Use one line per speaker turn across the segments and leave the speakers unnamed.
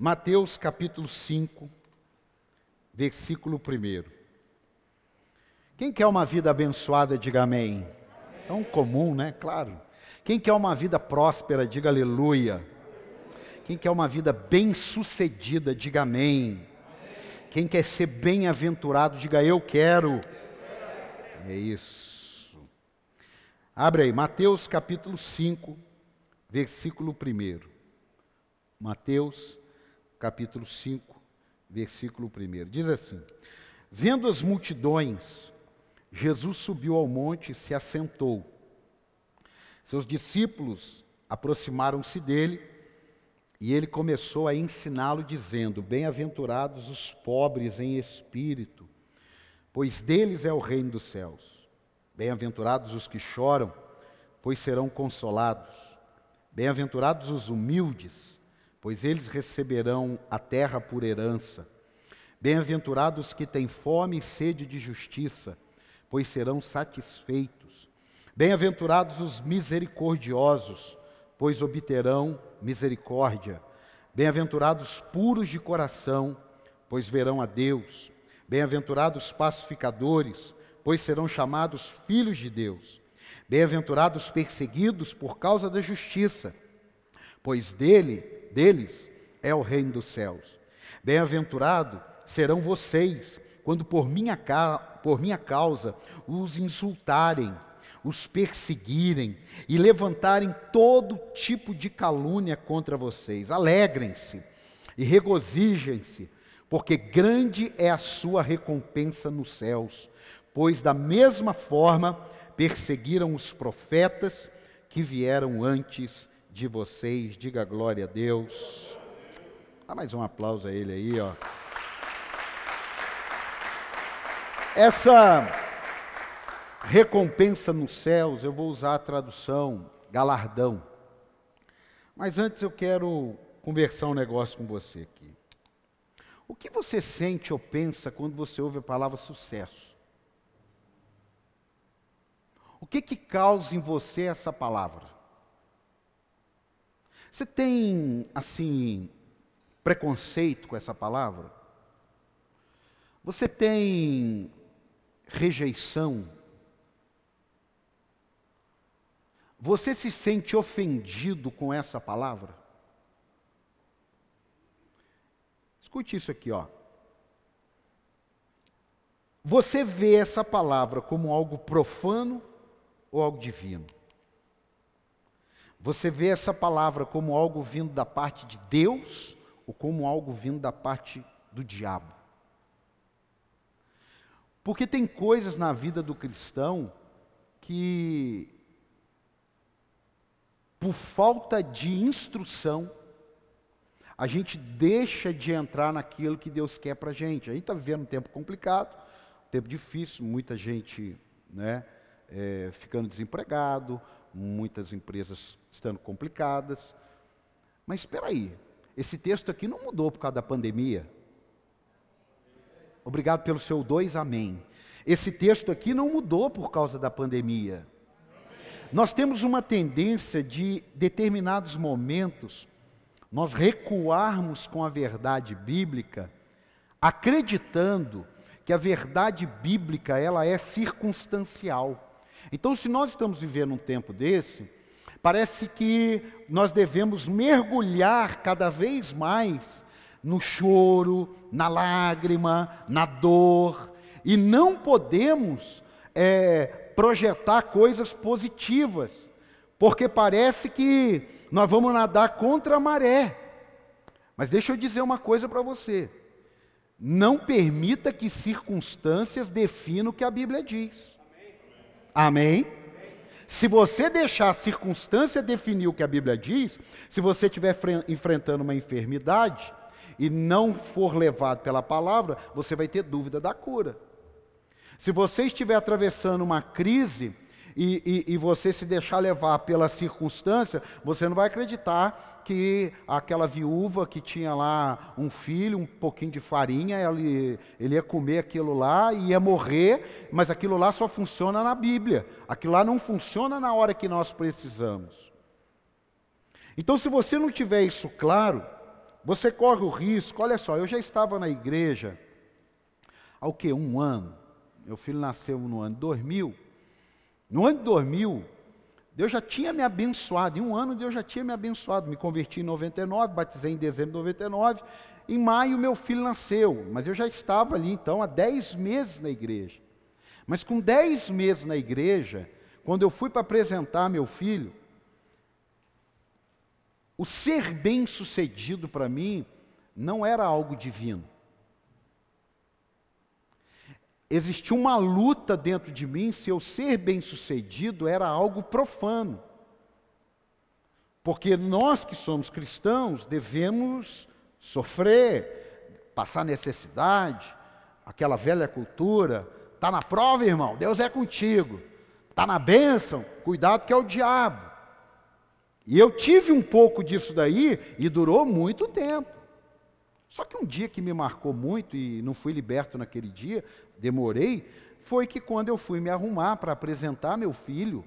Mateus capítulo 5, versículo 1. Quem quer uma vida abençoada, diga amém. É um comum, né? Claro. Quem quer uma vida próspera, diga aleluia. Quem quer uma vida bem-sucedida, diga amém. Quem quer ser bem-aventurado, diga eu quero. É isso. Abre aí, Mateus capítulo 5, versículo 1. Mateus capítulo 5, versículo 1. Diz assim: Vendo as multidões, Jesus subiu ao monte e se assentou. Seus discípulos aproximaram-se dele e ele começou a ensiná-lo, dizendo: Bem-aventurados os pobres em espírito, pois deles é o reino dos céus. Bem-aventurados os que choram, pois serão consolados. Bem-aventurados os humildes, pois eles receberão a terra por herança. Bem-aventurados que têm fome e sede de justiça, pois serão satisfeitos. Bem-aventurados os misericordiosos, pois obterão misericórdia. Bem-aventurados puros de coração, pois verão a Deus. Bem-aventurados pacificadores, pois serão chamados filhos de Deus. Bem-aventurados perseguidos por causa da justiça, pois dele, deles é o reino dos céus. Bem-aventurado serão vocês quando por minha, por minha causa os insultarem os perseguirem e levantarem todo tipo de calúnia contra vocês. Alegrem-se e regozijem-se, porque grande é a sua recompensa nos céus, pois da mesma forma perseguiram os profetas que vieram antes de vocês. Diga glória a Deus. Dá mais um aplauso a ele aí, ó. Essa recompensa nos céus, eu vou usar a tradução galardão. Mas antes eu quero conversar um negócio com você aqui. O que você sente ou pensa quando você ouve a palavra sucesso? O que que causa em você essa palavra? Você tem, assim, preconceito com essa palavra? Você tem rejeição Você se sente ofendido com essa palavra? Escute isso aqui, ó. Você vê essa palavra como algo profano ou algo divino? Você vê essa palavra como algo vindo da parte de Deus ou como algo vindo da parte do diabo? Porque tem coisas na vida do cristão que por falta de instrução, a gente deixa de entrar naquilo que Deus quer para a gente. A gente está vivendo um tempo complicado, um tempo difícil, muita gente né, é, ficando desempregado, muitas empresas estando complicadas. Mas espera aí, esse texto aqui não mudou por causa da pandemia. Obrigado pelo seu dois amém. Esse texto aqui não mudou por causa da pandemia. Nós temos uma tendência de determinados momentos nós recuarmos com a verdade bíblica, acreditando que a verdade bíblica ela é circunstancial. Então, se nós estamos vivendo um tempo desse, parece que nós devemos mergulhar cada vez mais no choro, na lágrima, na dor, e não podemos é, projetar coisas positivas, porque parece que nós vamos nadar contra a maré. Mas deixa eu dizer uma coisa para você: não permita que circunstâncias definam o que a Bíblia diz. Amém? Se você deixar a circunstância definir o que a Bíblia diz, se você estiver enfrentando uma enfermidade e não for levado pela palavra, você vai ter dúvida da cura. Se você estiver atravessando uma crise e, e, e, você se deixar levar pela circunstância, você não vai acreditar que aquela viúva que tinha lá um filho, um pouquinho de farinha, ele, ele ia comer aquilo lá e ia morrer, mas aquilo lá só funciona na Bíblia. Aquilo lá não funciona na hora que nós precisamos. Então, se você não tiver isso claro, você corre o risco. Olha só, eu já estava na igreja há o que? Um ano. Meu filho nasceu no ano 2000. No ano de 2000, Deus já tinha me abençoado. Em um ano, Deus já tinha me abençoado. Me converti em 99, batizei em dezembro de 99. Em maio, meu filho nasceu. Mas eu já estava ali, então, há 10 meses na igreja. Mas com 10 meses na igreja, quando eu fui para apresentar meu filho, o ser bem-sucedido para mim não era algo divino. Existia uma luta dentro de mim se eu ser bem-sucedido era algo profano. Porque nós que somos cristãos devemos sofrer, passar necessidade, aquela velha cultura, tá na prova, irmão, Deus é contigo. Tá na bênção, cuidado que é o diabo. E eu tive um pouco disso daí e durou muito tempo. Só que um dia que me marcou muito e não fui liberto naquele dia, demorei, foi que quando eu fui me arrumar para apresentar meu filho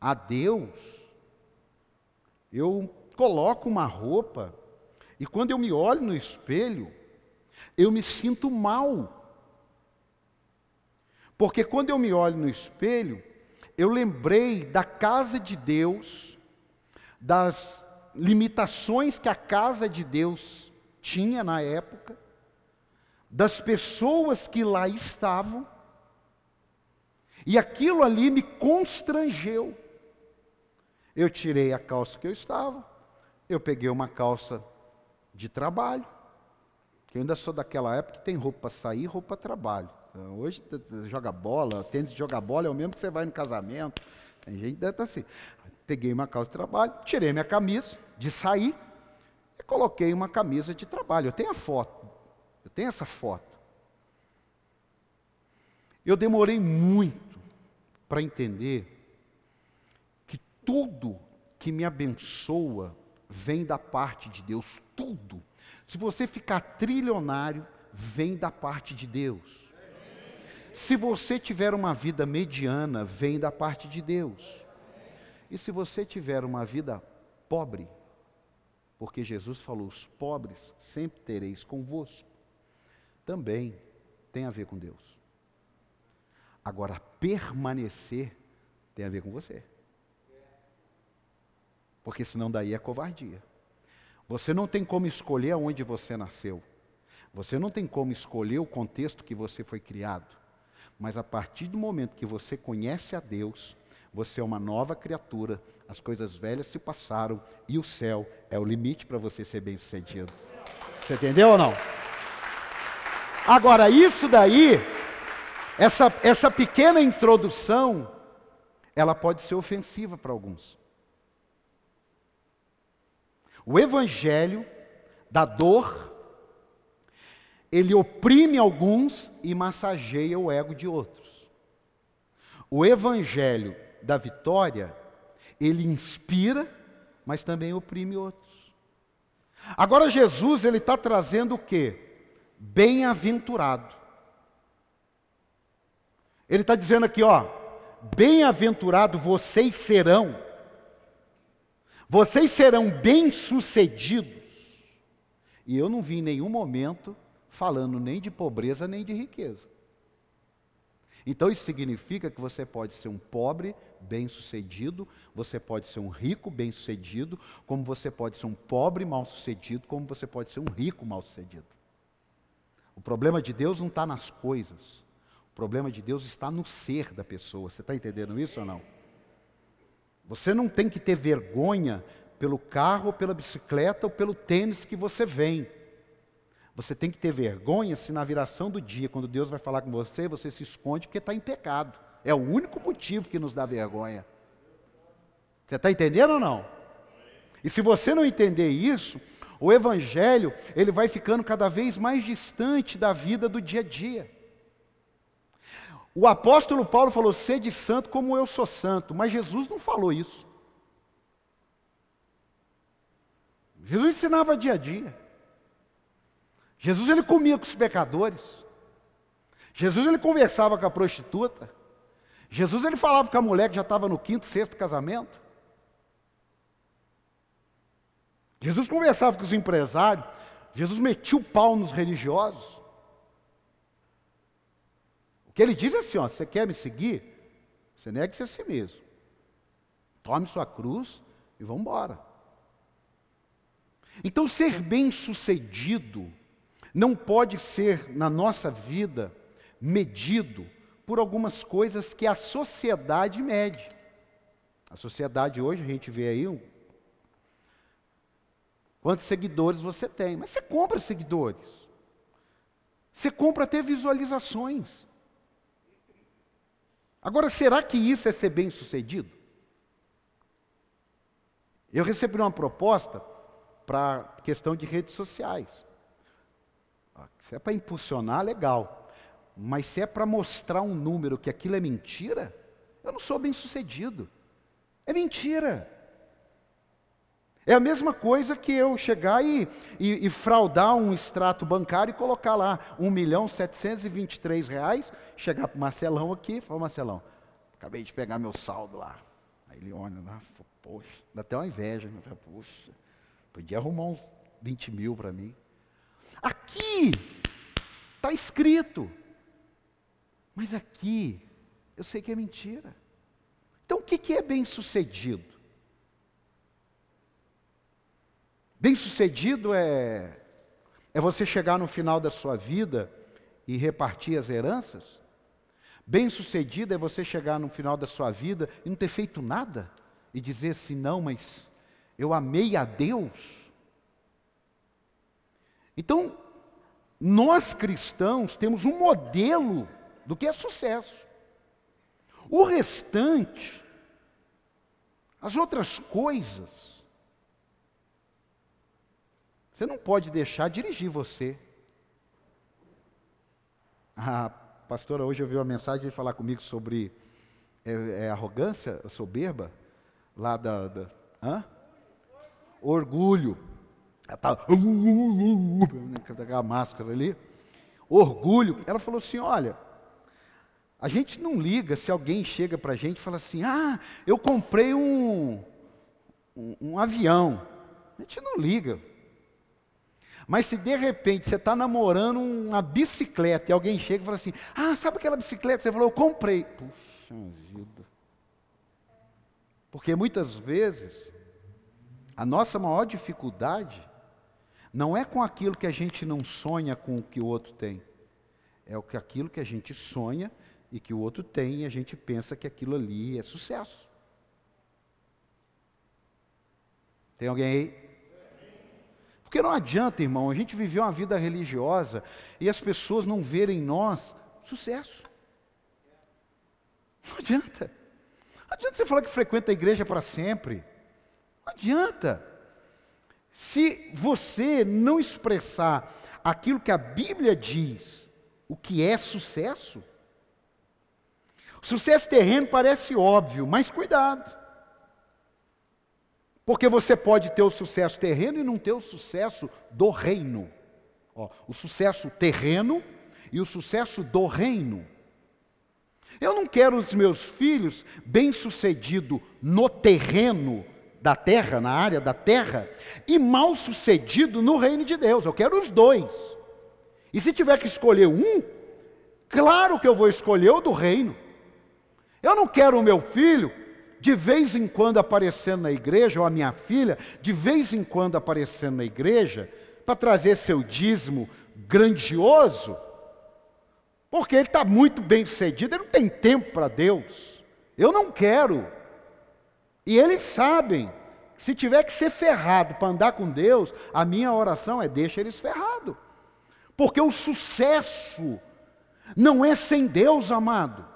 a Deus, eu coloco uma roupa e quando eu me olho no espelho, eu me sinto mal. Porque quando eu me olho no espelho, eu lembrei da casa de Deus das limitações que a casa de Deus tinha na época, das pessoas que lá estavam, e aquilo ali me constrangeu. Eu tirei a calça que eu estava, eu peguei uma calça de trabalho, que eu ainda sou daquela época que tem roupa para sair, roupa para trabalho. Hoje joga bola, tênis de jogar bola é o mesmo que você vai no casamento. Tem gente que estar assim. Peguei uma calça de trabalho, tirei minha camisa de sair coloquei uma camisa de trabalho. Eu tenho a foto, eu tenho essa foto. Eu demorei muito para entender que tudo que me abençoa vem da parte de Deus, tudo. Se você ficar trilionário, vem da parte de Deus. Se você tiver uma vida mediana, vem da parte de Deus. E se você tiver uma vida pobre, porque Jesus falou: os pobres sempre tereis convosco, também tem a ver com Deus. Agora, permanecer tem a ver com você. Porque senão daí é covardia. Você não tem como escolher aonde você nasceu. Você não tem como escolher o contexto que você foi criado. Mas a partir do momento que você conhece a Deus, você é uma nova criatura, as coisas velhas se passaram e o céu é o limite para você ser bem-sucedido. Você entendeu ou não? Agora, isso daí, essa, essa pequena introdução, ela pode ser ofensiva para alguns. O evangelho da dor, ele oprime alguns e massageia o ego de outros. O evangelho da vitória, ele inspira, mas também oprime outros. Agora Jesus, ele está trazendo o que? Bem-aventurado. Ele está dizendo aqui, ó, bem-aventurado vocês serão, vocês serão bem-sucedidos. E eu não vi em nenhum momento falando nem de pobreza nem de riqueza. Então isso significa que você pode ser um pobre bem-sucedido, você pode ser um rico bem-sucedido, como você pode ser um pobre mal-sucedido, como você pode ser um rico mal-sucedido. O problema de Deus não está nas coisas, o problema de Deus está no ser da pessoa. Você está entendendo isso ou não? Você não tem que ter vergonha pelo carro, pela bicicleta ou pelo tênis que você vem. Você tem que ter vergonha se na viração do dia, quando Deus vai falar com você, você se esconde porque está em pecado. É o único motivo que nos dá vergonha. Você está entendendo ou não? E se você não entender isso, o Evangelho ele vai ficando cada vez mais distante da vida do dia a dia. O apóstolo Paulo falou: sede santo como eu sou santo, mas Jesus não falou isso. Jesus ensinava dia a dia. Jesus ele comia com os pecadores. Jesus ele conversava com a prostituta. Jesus ele falava com a mulher que já estava no quinto, sexto casamento. Jesus conversava com os empresários. Jesus metia o pau nos religiosos. O que ele diz é assim: ó, você quer me seguir? Você negue-se a si mesmo. Tome sua cruz e vamos embora. Então, ser bem-sucedido não pode ser, na nossa vida, medido por algumas coisas que a sociedade mede. A sociedade hoje, a gente vê aí um, quantos seguidores você tem, mas você compra seguidores. Você compra até visualizações. Agora, será que isso é ser bem sucedido? Eu recebi uma proposta para questão de redes sociais. Se é para impulsionar, legal. Mas se é para mostrar um número que aquilo é mentira, eu não sou bem sucedido. É mentira. É a mesma coisa que eu chegar e, e, e fraudar um extrato bancário e colocar lá 1 milhão 723 reais, chegar para o Marcelão aqui e falar, Marcelão, acabei de pegar meu saldo lá. Aí ele olha lá, poxa, dá até uma inveja. Fala, poxa, podia arrumar uns 20 mil para mim. Aqui está escrito. Mas aqui, eu sei que é mentira. Então, o que é bem-sucedido? Bem-sucedido é, é você chegar no final da sua vida e repartir as heranças? Bem-sucedido é você chegar no final da sua vida e não ter feito nada? E dizer assim, não, mas eu amei a Deus? Então, nós cristãos temos um modelo do que é sucesso. O restante, as outras coisas, você não pode deixar dirigir você. A pastora hoje ouviu a mensagem de falar comigo sobre é, é arrogância, soberba, lá da, da hã? orgulho. Ela estava com a máscara ali. Orgulho. Ela falou assim: olha, a gente não liga se alguém chega para a gente e fala assim: ah, eu comprei um, um, um avião. A gente não liga. Mas se de repente você está namorando uma bicicleta e alguém chega e fala assim: Ah, sabe aquela bicicleta? Você falou, eu comprei. Puxa vida. Porque muitas vezes a nossa maior dificuldade não é com aquilo que a gente não sonha com o que o outro tem. É aquilo que a gente sonha e que o outro tem e a gente pensa que aquilo ali é sucesso. Tem alguém aí? Porque não adianta, irmão, a gente viver uma vida religiosa e as pessoas não verem em nós sucesso. Não adianta. Não adianta você falar que frequenta a igreja para sempre. Não adianta. Se você não expressar aquilo que a Bíblia diz, o que é sucesso, sucesso terreno parece óbvio, mas cuidado. Porque você pode ter o sucesso terreno e não ter o sucesso do reino. Ó, o sucesso terreno e o sucesso do reino. Eu não quero os meus filhos bem-sucedidos no terreno, da terra, na área da terra, e mal sucedido no reino de Deus. Eu quero os dois. E se tiver que escolher um, claro que eu vou escolher o do reino. Eu não quero o meu filho de vez em quando aparecendo na igreja, ou a minha filha, de vez em quando aparecendo na igreja, para trazer seu dízimo grandioso, porque ele está muito bem sucedido, ele não tem tempo para Deus. Eu não quero. E eles sabem, se tiver que ser ferrado para andar com Deus, a minha oração é deixa eles ferrados. Porque o sucesso não é sem Deus, amado.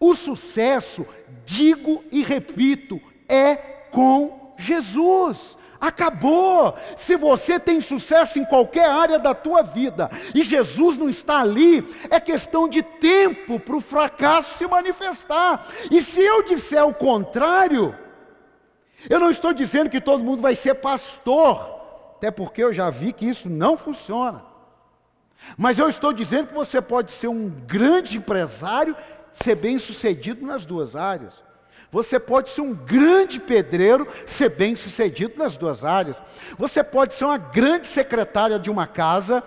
O sucesso, digo e repito, é com Jesus. Acabou. Se você tem sucesso em qualquer área da tua vida e Jesus não está ali, é questão de tempo para o fracasso se manifestar. E se eu disser o contrário, eu não estou dizendo que todo mundo vai ser pastor, até porque eu já vi que isso não funciona. Mas eu estou dizendo que você pode ser um grande empresário, ser bem sucedido nas duas áreas. Você pode ser um grande pedreiro, ser bem sucedido nas duas áreas. Você pode ser uma grande secretária de uma casa,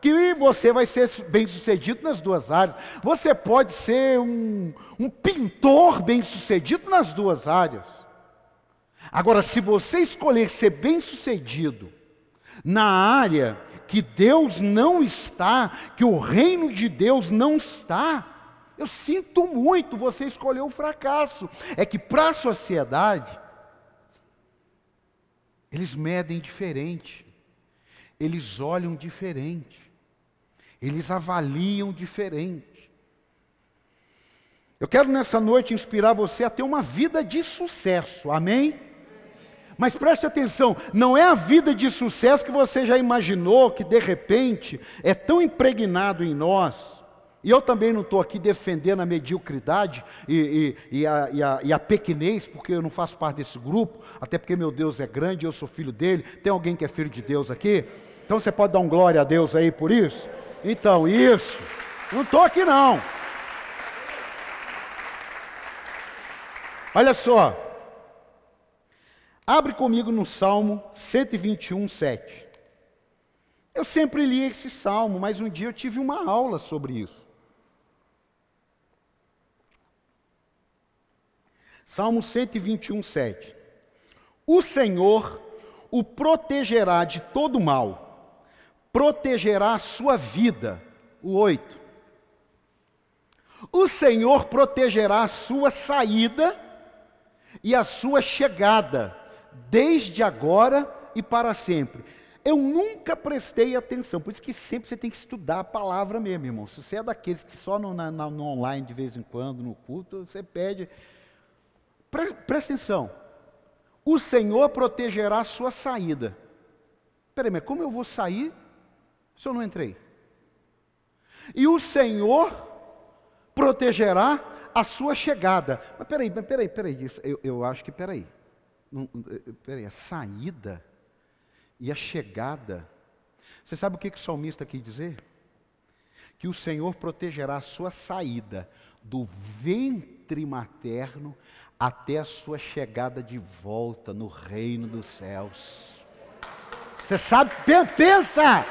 que você vai ser bem sucedido nas duas áreas. Você pode ser um, um pintor bem sucedido nas duas áreas. Agora, se você escolher ser bem sucedido na área que Deus não está, que o reino de Deus não está, eu sinto muito, você escolheu o fracasso. É que para a sociedade, eles medem diferente, eles olham diferente, eles avaliam diferente. Eu quero nessa noite inspirar você a ter uma vida de sucesso, amém? Mas preste atenção, não é a vida de sucesso que você já imaginou, que de repente é tão impregnado em nós, e eu também não estou aqui defendendo a mediocridade e, e, e, a, e, a, e a pequenez, porque eu não faço parte desse grupo, até porque meu Deus é grande, eu sou filho dele. Tem alguém que é filho de Deus aqui? Então você pode dar um glória a Deus aí por isso? Então, isso. Não estou aqui não. Olha só. Abre comigo no Salmo 121, 7. Eu sempre li esse salmo, mas um dia eu tive uma aula sobre isso. Salmo 121, 7. O Senhor o protegerá de todo mal, protegerá a sua vida. O 8. O Senhor protegerá a sua saída e a sua chegada, desde agora e para sempre. Eu nunca prestei atenção, por isso que sempre você tem que estudar a palavra mesmo, irmão. Se você é daqueles que só no, na, no online de vez em quando, no culto, você pede Pre presta atenção. O Senhor protegerá a sua saída. Peraí, mas como eu vou sair se eu não entrei? E o Senhor protegerá a sua chegada. Mas peraí, mas peraí, peraí. Eu, eu acho que peraí. Não, peraí, a saída e a chegada. Você sabe o que, que o salmista quis dizer? Que o Senhor protegerá a sua saída do ventre materno até a sua chegada de volta no reino dos céus. Você sabe, pensa!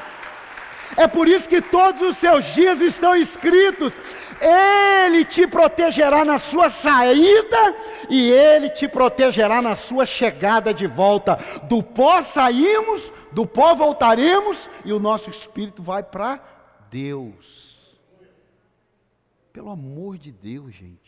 É por isso que todos os seus dias estão escritos. Ele te protegerá na sua saída e ele te protegerá na sua chegada de volta. Do pó saímos, do pó voltaremos e o nosso espírito vai para Deus. Pelo amor de Deus, gente.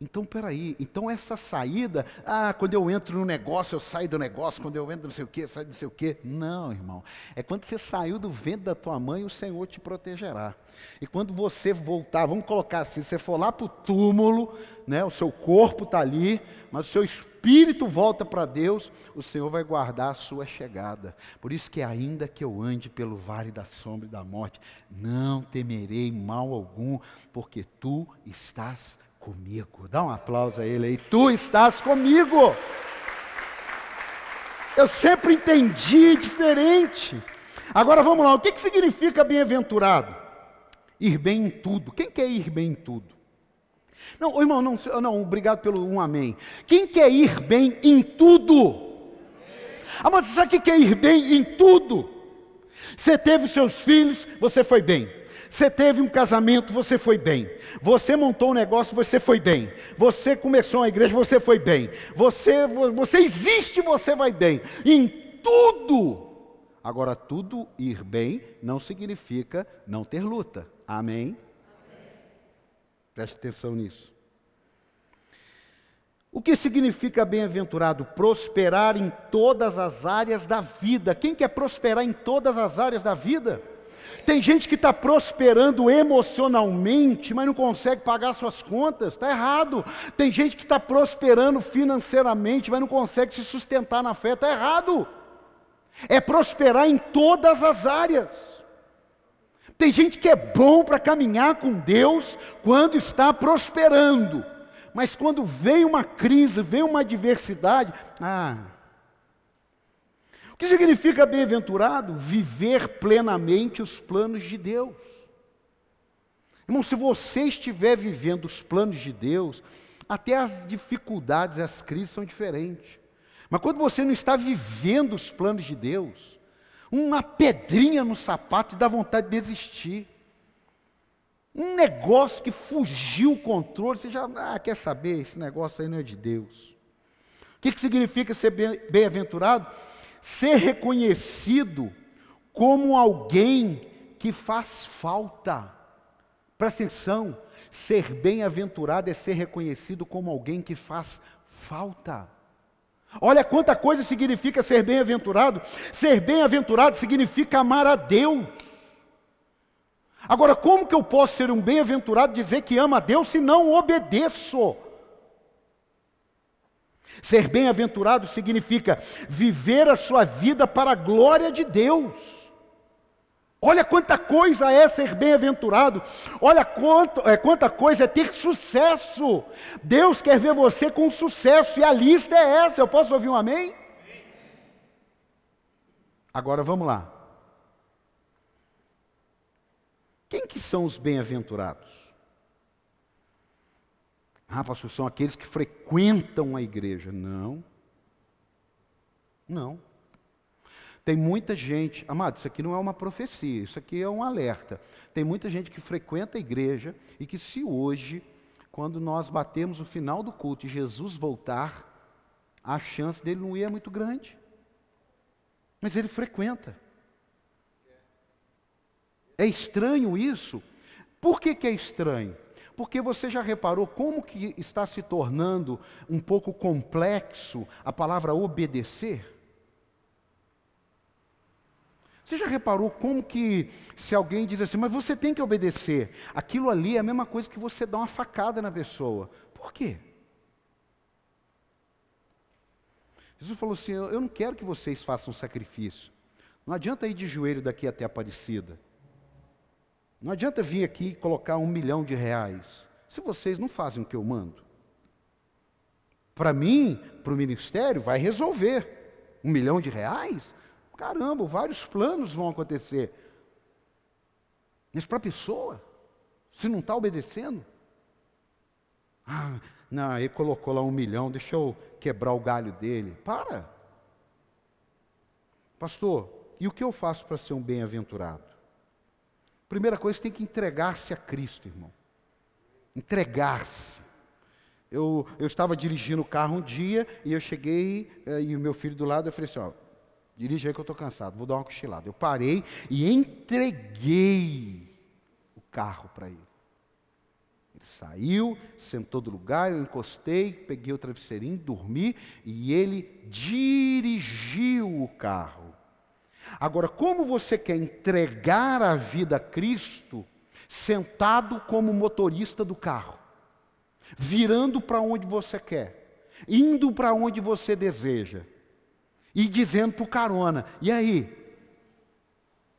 Então, peraí, então essa saída, ah, quando eu entro no negócio, eu saio do negócio, quando eu entro não sei o quê, saio não sei o quê. Não, irmão. É quando você saiu do ventre da tua mãe, o Senhor te protegerá. E quando você voltar, vamos colocar assim, você for lá para o túmulo, né, o seu corpo está ali, mas o seu espírito volta para Deus, o Senhor vai guardar a sua chegada. Por isso que ainda que eu ande pelo vale da sombra e da morte, não temerei mal algum, porque tu estás. Dá um aplauso a ele aí. Tu estás comigo. Eu sempre entendi diferente. Agora vamos lá, o que, que significa bem-aventurado? Ir bem em tudo. Quem quer ir bem em tudo? Não, irmão, não, não, obrigado pelo um amém. Quem quer ir bem em tudo? Você sabe o que é ir bem em tudo? Você teve seus filhos, você foi bem. Você teve um casamento, você foi bem. Você montou um negócio, você foi bem. Você começou uma igreja, você foi bem. Você, você existe, você vai bem. Em tudo. Agora, tudo ir bem não significa não ter luta. Amém? Preste atenção nisso. O que significa bem-aventurado? Prosperar em todas as áreas da vida. Quem quer prosperar em todas as áreas da vida? Tem gente que está prosperando emocionalmente, mas não consegue pagar suas contas, está errado. Tem gente que está prosperando financeiramente, mas não consegue se sustentar na fé, está errado. É prosperar em todas as áreas. Tem gente que é bom para caminhar com Deus quando está prosperando, mas quando vem uma crise, vem uma adversidade, ah, que significa bem-aventurado? Viver plenamente os planos de Deus. Irmão, se você estiver vivendo os planos de Deus, Até as dificuldades, as crises são diferentes. Mas quando você não está vivendo os planos de Deus, uma pedrinha no sapato dá vontade de desistir. Um negócio que fugiu o controle, você já ah, quer saber, esse negócio aí não é de Deus. O que, que significa ser bem-aventurado? Ser reconhecido como alguém que faz falta. Presta atenção, ser bem-aventurado é ser reconhecido como alguém que faz falta. Olha quanta coisa significa ser bem-aventurado. Ser bem-aventurado significa amar a Deus. Agora, como que eu posso ser um bem-aventurado dizer que ama a Deus se não obedeço? Ser bem-aventurado significa viver a sua vida para a glória de Deus. Olha quanta coisa é ser bem-aventurado, olha quanto, é, quanta coisa é ter sucesso. Deus quer ver você com sucesso, e a lista é essa. Eu posso ouvir um amém? Agora vamos lá. Quem que são os bem-aventurados? Ah, pastor, são aqueles que frequentam a igreja. Não. Não. Tem muita gente, amado, isso aqui não é uma profecia, isso aqui é um alerta. Tem muita gente que frequenta a igreja e que se hoje, quando nós batemos o final do culto e Jesus voltar, a chance dele não ir é muito grande. Mas ele frequenta. É estranho isso? Por que, que é estranho? Porque você já reparou como que está se tornando um pouco complexo a palavra obedecer? Você já reparou como que se alguém diz assim, mas você tem que obedecer, aquilo ali é a mesma coisa que você dá uma facada na pessoa. Por quê? Jesus falou assim: Eu não quero que vocês façam sacrifício. Não adianta ir de joelho daqui até Aparecida. Não adianta vir aqui e colocar um milhão de reais, se vocês não fazem o que eu mando. Para mim, para o ministério, vai resolver. Um milhão de reais? Caramba, vários planos vão acontecer. Mas para a pessoa, se não está obedecendo, ah, não, ele colocou lá um milhão, deixa eu quebrar o galho dele. Para. Pastor, e o que eu faço para ser um bem-aventurado? Primeira coisa, tem que entregar-se a Cristo, irmão. Entregar-se. Eu, eu estava dirigindo o carro um dia e eu cheguei eh, e o meu filho do lado, eu falei assim, ó, Dirige aí que eu estou cansado, vou dar uma cochilada. Eu parei e entreguei o carro para ele. Ele saiu, sentou do lugar, eu encostei, peguei o travesseirinho, dormi e ele dirigiu o carro. Agora, como você quer entregar a vida a Cristo sentado como motorista do carro, virando para onde você quer, indo para onde você deseja? e dizendo para o carona: e aí?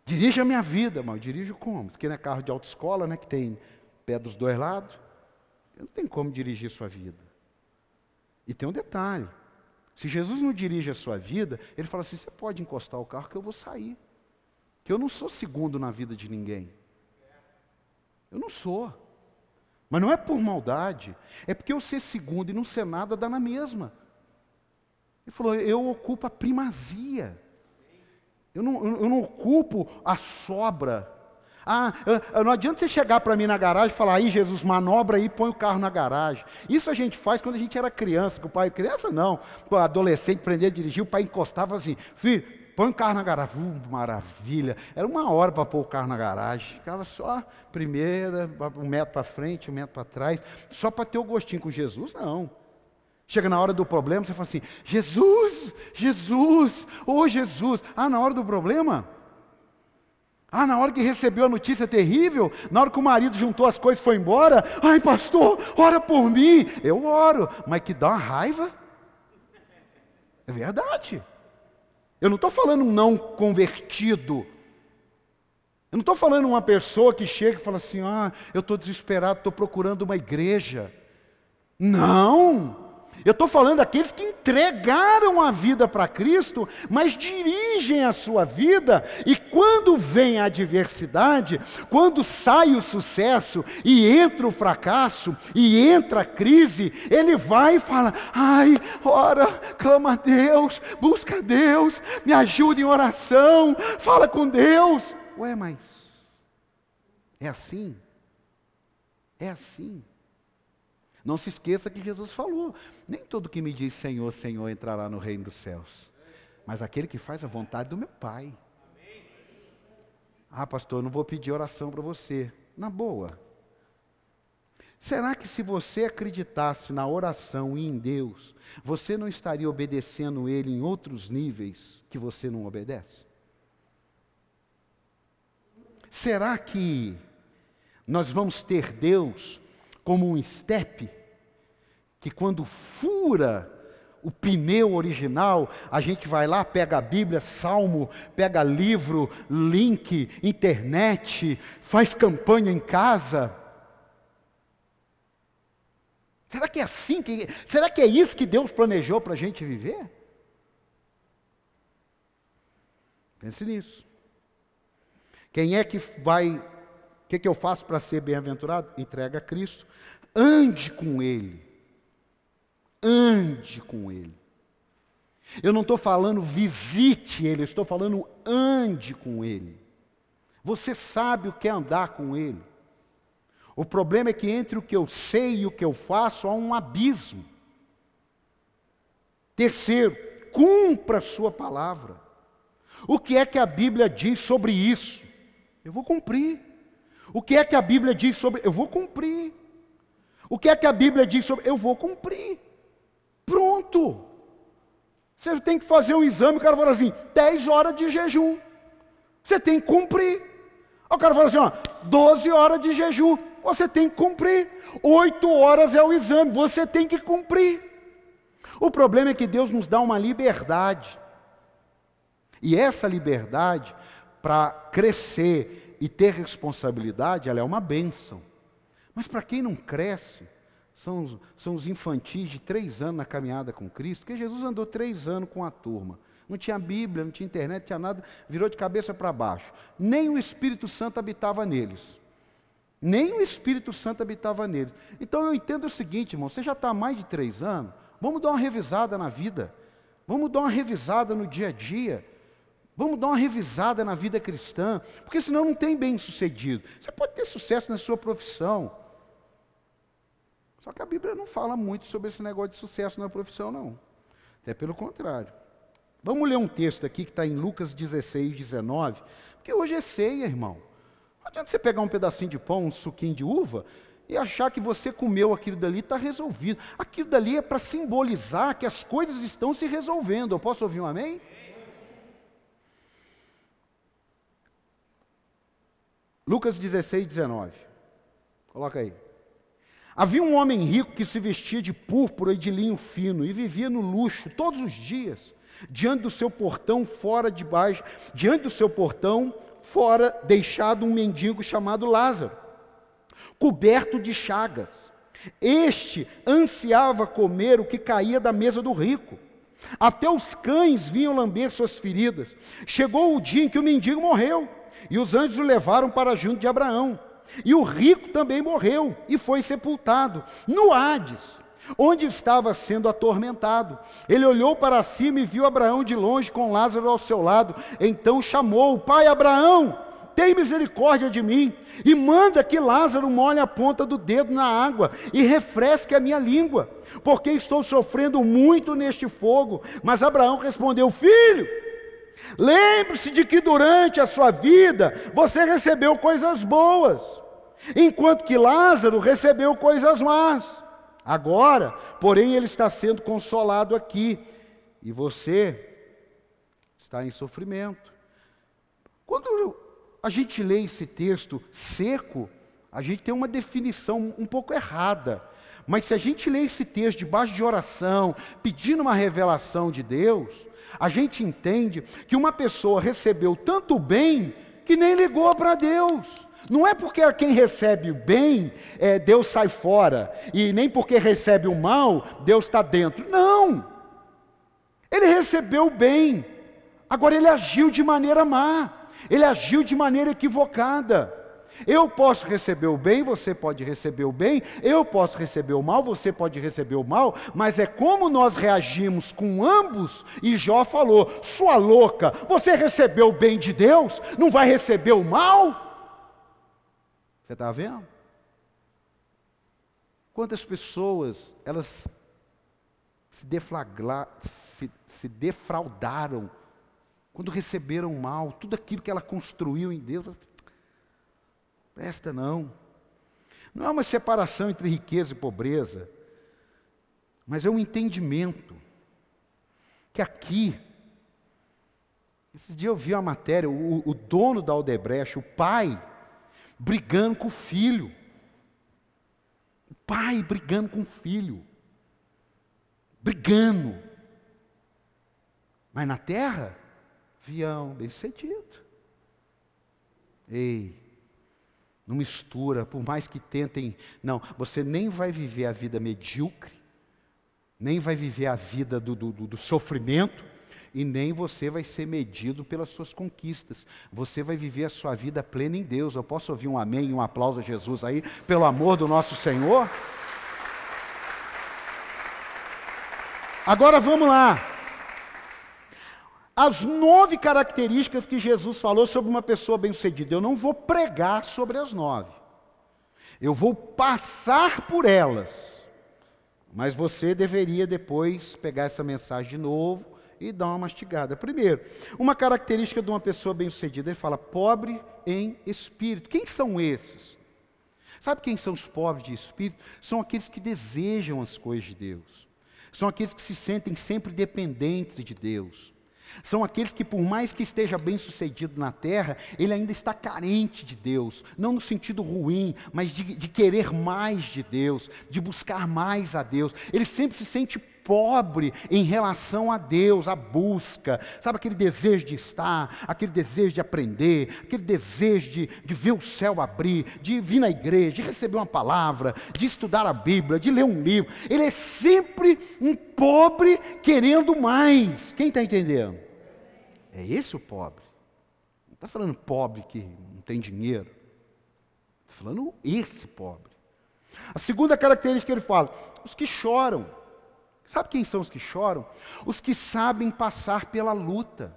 Dirige a minha vida, mas eu dirijo como? Porque não é carro de autoescola, né? Que tem pé dos dois lados. Não tem como dirigir sua vida. E tem um detalhe: se Jesus não dirige a sua vida, ele fala assim: você pode encostar o carro que eu vou sair. Que eu não sou segundo na vida de ninguém. Eu não sou. Mas não é por maldade, é porque eu ser segundo e não ser nada dá na mesma. Ele falou: eu ocupo a primazia. Eu não, eu não ocupo a sobra. Ah, não adianta você chegar para mim na garagem e falar, aí Jesus, manobra aí põe o carro na garagem. Isso a gente faz quando a gente era criança, que o pai, criança não, adolescente, aprender a dirigir, o pai encostava assim, filho, põe o carro na garagem. Uh, maravilha. Era uma hora para pôr o carro na garagem. Ficava só primeira, um metro para frente, um metro para trás, só para ter o gostinho com Jesus, não. Chega na hora do problema, você fala assim: Jesus, Jesus, oh Jesus. Ah, na hora do problema? Ah, na hora que recebeu a notícia terrível, na hora que o marido juntou as coisas e foi embora, ai pastor, ora por mim. Eu oro, mas que dá uma raiva. É verdade. Eu não estou falando um não convertido. Eu não estou falando uma pessoa que chega e fala assim: ah, eu estou desesperado, estou procurando uma igreja. Não! Eu estou falando daqueles que entregaram a vida para Cristo, mas dirigem a sua vida, e quando vem a adversidade, quando sai o sucesso, e entra o fracasso, e entra a crise, ele vai e fala: ai, ora, clama a Deus, busca a Deus, me ajuda em oração, fala com Deus. Ué, mas é assim? É assim. Não se esqueça que Jesus falou: nem todo que me diz Senhor, Senhor entrará no reino dos céus, mas aquele que faz a vontade do meu Pai. Ah, pastor, não vou pedir oração para você. Na boa. Será que se você acreditasse na oração e em Deus, você não estaria obedecendo Ele em outros níveis que você não obedece? Será que nós vamos ter Deus como um estepe, que quando fura o pneu original, a gente vai lá, pega a Bíblia, salmo, pega livro, link, internet, faz campanha em casa. Será que é assim? Que, será que é isso que Deus planejou para a gente viver? Pense nisso. Quem é que vai. O que, que eu faço para ser bem-aventurado? Entrega a Cristo. Ande com Ele. Ande com Ele. Eu não estou falando visite Ele, eu estou falando ande com Ele. Você sabe o que é andar com Ele. O problema é que entre o que eu sei e o que eu faço há um abismo. Terceiro, cumpra a sua palavra. O que é que a Bíblia diz sobre isso? Eu vou cumprir. O que é que a Bíblia diz sobre. Eu vou cumprir. O que é que a Bíblia diz sobre? Eu vou cumprir. Pronto. Você tem que fazer um exame, o cara fala assim, 10 horas de jejum. Você tem que cumprir. O cara fala assim, ó, 12 horas de jejum. Você tem que cumprir. 8 horas é o exame, você tem que cumprir. O problema é que Deus nos dá uma liberdade. E essa liberdade, para crescer e ter responsabilidade, ela é uma bênção. Mas para quem não cresce, são os, são os infantis de três anos na caminhada com Cristo, porque Jesus andou três anos com a turma. Não tinha Bíblia, não tinha internet, não tinha nada, virou de cabeça para baixo. Nem o Espírito Santo habitava neles. Nem o Espírito Santo habitava neles. Então eu entendo o seguinte, irmão: você já está há mais de três anos, vamos dar uma revisada na vida, vamos dar uma revisada no dia a dia. Vamos dar uma revisada na vida cristã, porque senão não tem bem sucedido. Você pode ter sucesso na sua profissão, só que a Bíblia não fala muito sobre esse negócio de sucesso na profissão, não. Até pelo contrário. Vamos ler um texto aqui que está em Lucas 16, 19, porque hoje é ceia, irmão. Não adianta você pegar um pedacinho de pão, um suquinho de uva, e achar que você comeu aquilo dali está resolvido. Aquilo dali é para simbolizar que as coisas estão se resolvendo. Eu posso ouvir um amém? Lucas 16, 19. Coloca aí. Havia um homem rico que se vestia de púrpura e de linho fino e vivia no luxo todos os dias. Diante do seu portão, fora de baixo, diante do seu portão, fora deixado um mendigo chamado Lázaro, coberto de chagas. Este ansiava comer o que caía da mesa do rico. Até os cães vinham lamber suas feridas. Chegou o dia em que o mendigo morreu, e os anjos o levaram para junto de Abraão. E o rico também morreu e foi sepultado no Hades, onde estava sendo atormentado. Ele olhou para cima e viu Abraão de longe com Lázaro ao seu lado. Então chamou: Pai Abraão, tem misericórdia de mim e manda que Lázaro molhe a ponta do dedo na água e refresque a minha língua, porque estou sofrendo muito neste fogo. Mas Abraão respondeu: Filho, Lembre-se de que durante a sua vida você recebeu coisas boas, enquanto que Lázaro recebeu coisas más. Agora, porém, ele está sendo consolado aqui e você está em sofrimento. Quando a gente lê esse texto seco, a gente tem uma definição um pouco errada. Mas se a gente lê esse texto debaixo de oração, pedindo uma revelação de Deus, a gente entende que uma pessoa recebeu tanto bem que nem ligou para Deus. Não é porque quem recebe o bem, é, Deus sai fora, e nem porque recebe o mal, Deus está dentro. Não! Ele recebeu o bem, agora ele agiu de maneira má, ele agiu de maneira equivocada. Eu posso receber o bem, você pode receber o bem, eu posso receber o mal, você pode receber o mal, mas é como nós reagimos com ambos, e Jó falou: sua louca, você recebeu o bem de Deus, não vai receber o mal? Você está vendo? Quantas pessoas, elas se, se, se defraudaram quando receberam mal, tudo aquilo que ela construiu em Deus, Presta não. Não é uma separação entre riqueza e pobreza, mas é um entendimento que aqui, esse dia eu vi uma matéria, o, o dono da Aldebrecht, o pai, brigando com o filho. O pai brigando com o filho. Brigando. Mas na terra, avião, bem sucedido. Ei, não mistura, por mais que tentem. Não, você nem vai viver a vida medíocre, nem vai viver a vida do, do, do sofrimento, e nem você vai ser medido pelas suas conquistas. Você vai viver a sua vida plena em Deus. Eu posso ouvir um amém e um aplauso a Jesus aí, pelo amor do nosso Senhor? Agora vamos lá as nove características que Jesus falou sobre uma pessoa bem-sucedida. Eu não vou pregar sobre as nove, eu vou passar por elas. Mas você deveria depois pegar essa mensagem de novo e dar uma mastigada. Primeiro, uma característica de uma pessoa bem-sucedida, ele fala pobre em espírito. Quem são esses? Sabe quem são os pobres de espírito? São aqueles que desejam as coisas de Deus. São aqueles que se sentem sempre dependentes de Deus. São aqueles que, por mais que esteja bem sucedido na terra, ele ainda está carente de Deus, não no sentido ruim, mas de, de, querer mais de Deus, de buscar mais a Deus. Ele sempre se sente pobre em relação a Deus, a busca, sabe aquele desejo de estar, aquele desejo de aprender, aquele desejo de, de ver o céu abrir, de vir na igreja, de receber uma palavra, de estudar a Bíblia, de ler um livro. Ele é sempre um pobre querendo mais. Quem está entendendo? É esse o pobre. Não está falando pobre que não tem dinheiro. Está falando esse pobre. A segunda característica que ele fala: os que choram. Sabe quem são os que choram? Os que sabem passar pela luta.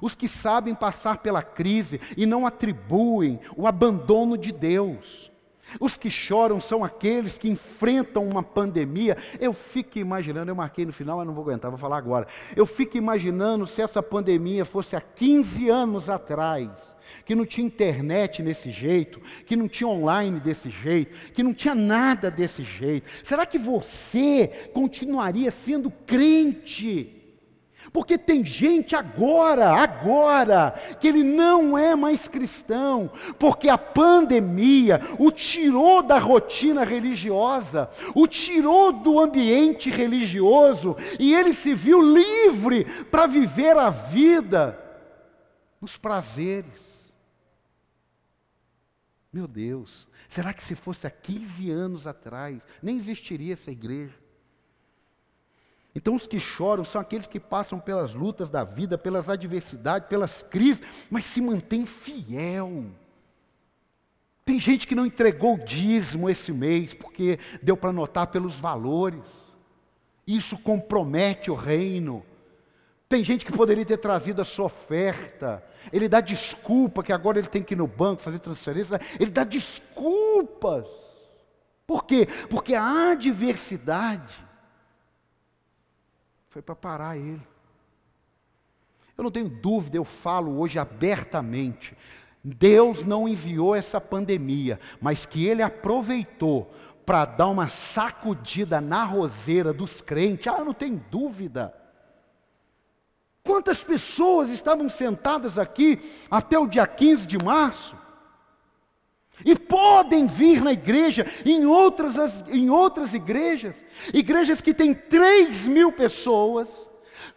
Os que sabem passar pela crise e não atribuem o abandono de Deus. Os que choram são aqueles que enfrentam uma pandemia. Eu fico imaginando, eu marquei no final, mas não vou aguentar, vou falar agora. Eu fico imaginando se essa pandemia fosse há 15 anos atrás que não tinha internet nesse jeito, que não tinha online desse jeito, que não tinha nada desse jeito. Será que você continuaria sendo crente? Porque tem gente agora, agora, que ele não é mais cristão, porque a pandemia o tirou da rotina religiosa, o tirou do ambiente religioso, e ele se viu livre para viver a vida nos prazeres. Meu Deus, será que se fosse há 15 anos atrás, nem existiria essa igreja? Então, os que choram são aqueles que passam pelas lutas da vida, pelas adversidades, pelas crises, mas se mantém fiel. Tem gente que não entregou o dízimo esse mês, porque deu para notar pelos valores. Isso compromete o reino. Tem gente que poderia ter trazido a sua oferta. Ele dá desculpa que agora ele tem que ir no banco fazer transferência. Ele dá desculpas. Por quê? Porque a adversidade foi para parar ele. Eu não tenho dúvida, eu falo hoje abertamente. Deus não enviou essa pandemia, mas que ele aproveitou para dar uma sacudida na roseira dos crentes. Ah, não tenho dúvida. Quantas pessoas estavam sentadas aqui até o dia 15 de março? E podem vir na igreja, em outras, em outras igrejas, igrejas que têm 3 mil pessoas,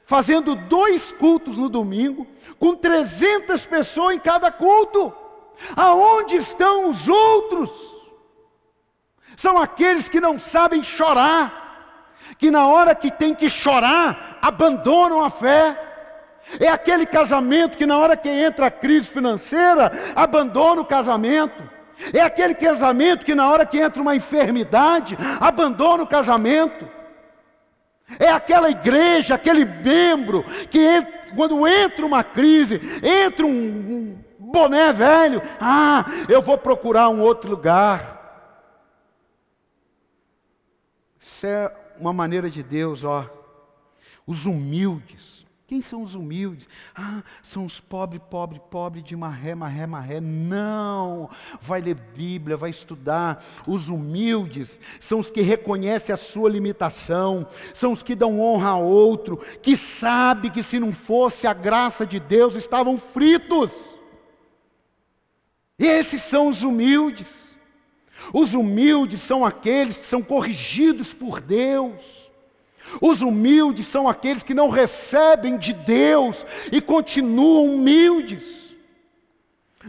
fazendo dois cultos no domingo, com 300 pessoas em cada culto. Aonde estão os outros? São aqueles que não sabem chorar, que na hora que tem que chorar, abandonam a fé. É aquele casamento que na hora que entra a crise financeira, abandona o casamento. É aquele casamento que na hora que entra uma enfermidade, abandona o casamento. É aquela igreja, aquele membro que quando entra uma crise, entra um, boné velho, ah, eu vou procurar um outro lugar. Isso é uma maneira de Deus, ó. Os humildes quem são os humildes? Ah, são os pobres, pobre, pobre de marré, marré, marré. Não! Vai ler Bíblia, vai estudar. Os humildes são os que reconhecem a sua limitação, são os que dão honra a outro, que sabe que se não fosse a graça de Deus estavam fritos. Esses são os humildes. Os humildes são aqueles que são corrigidos por Deus. Os humildes são aqueles que não recebem de Deus e continuam humildes.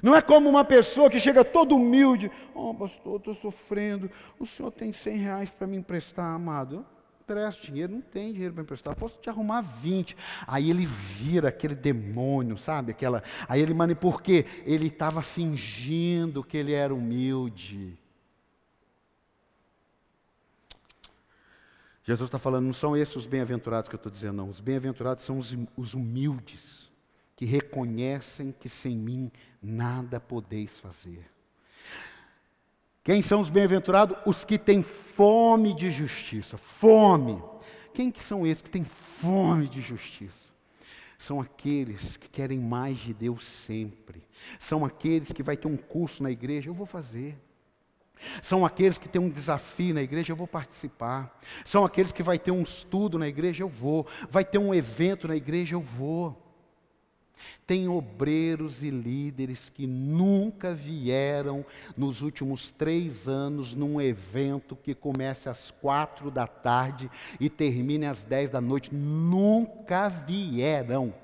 Não é como uma pessoa que chega todo humilde, oh pastor, estou sofrendo, o senhor tem 100 reais para me emprestar, amado? Presta dinheiro, não tem dinheiro para emprestar, posso te arrumar 20. Aí ele vira aquele demônio, sabe? Aquela, aí ele manipula, porque ele estava fingindo que ele era humilde. Jesus está falando, não são esses os bem-aventurados que eu estou dizendo, não. Os bem-aventurados são os, os humildes, que reconhecem que sem mim nada podeis fazer. Quem são os bem-aventurados? Os que têm fome de justiça. Fome. Quem que são esses que têm fome de justiça? São aqueles que querem mais de Deus sempre. São aqueles que vai ter um curso na igreja, eu vou fazer. São aqueles que têm um desafio na igreja, eu vou participar. São aqueles que vai ter um estudo na igreja, eu vou. Vai ter um evento na igreja, eu vou. Tem obreiros e líderes que nunca vieram nos últimos três anos num evento que comece às quatro da tarde e termine às dez da noite. Nunca vieram.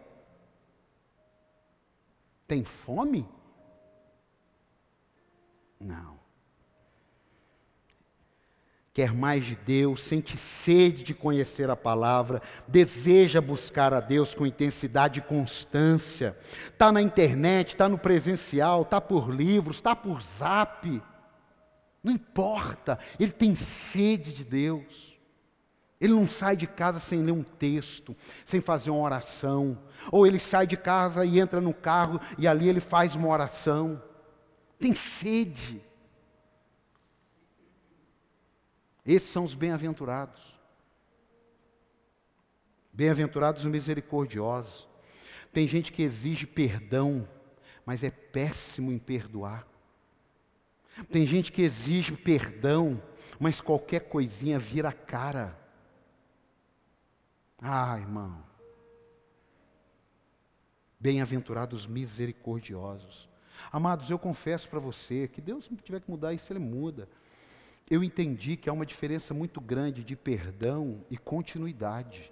Tem fome? Não quer mais de Deus, sente sede de conhecer a palavra, deseja buscar a Deus com intensidade e constância. Está na internet, está no presencial, está por livros, está por zap. Não importa, ele tem sede de Deus. Ele não sai de casa sem ler um texto, sem fazer uma oração. Ou ele sai de casa e entra no carro e ali ele faz uma oração. Tem sede. Esses são os bem-aventurados. Bem-aventurados os misericordiosos. Tem gente que exige perdão, mas é péssimo em perdoar. Tem gente que exige perdão, mas qualquer coisinha vira cara. Ah, irmão. Bem-aventurados misericordiosos. Amados, eu confesso para você que Deus tiver que mudar isso, Ele muda eu entendi que há uma diferença muito grande de perdão e continuidade.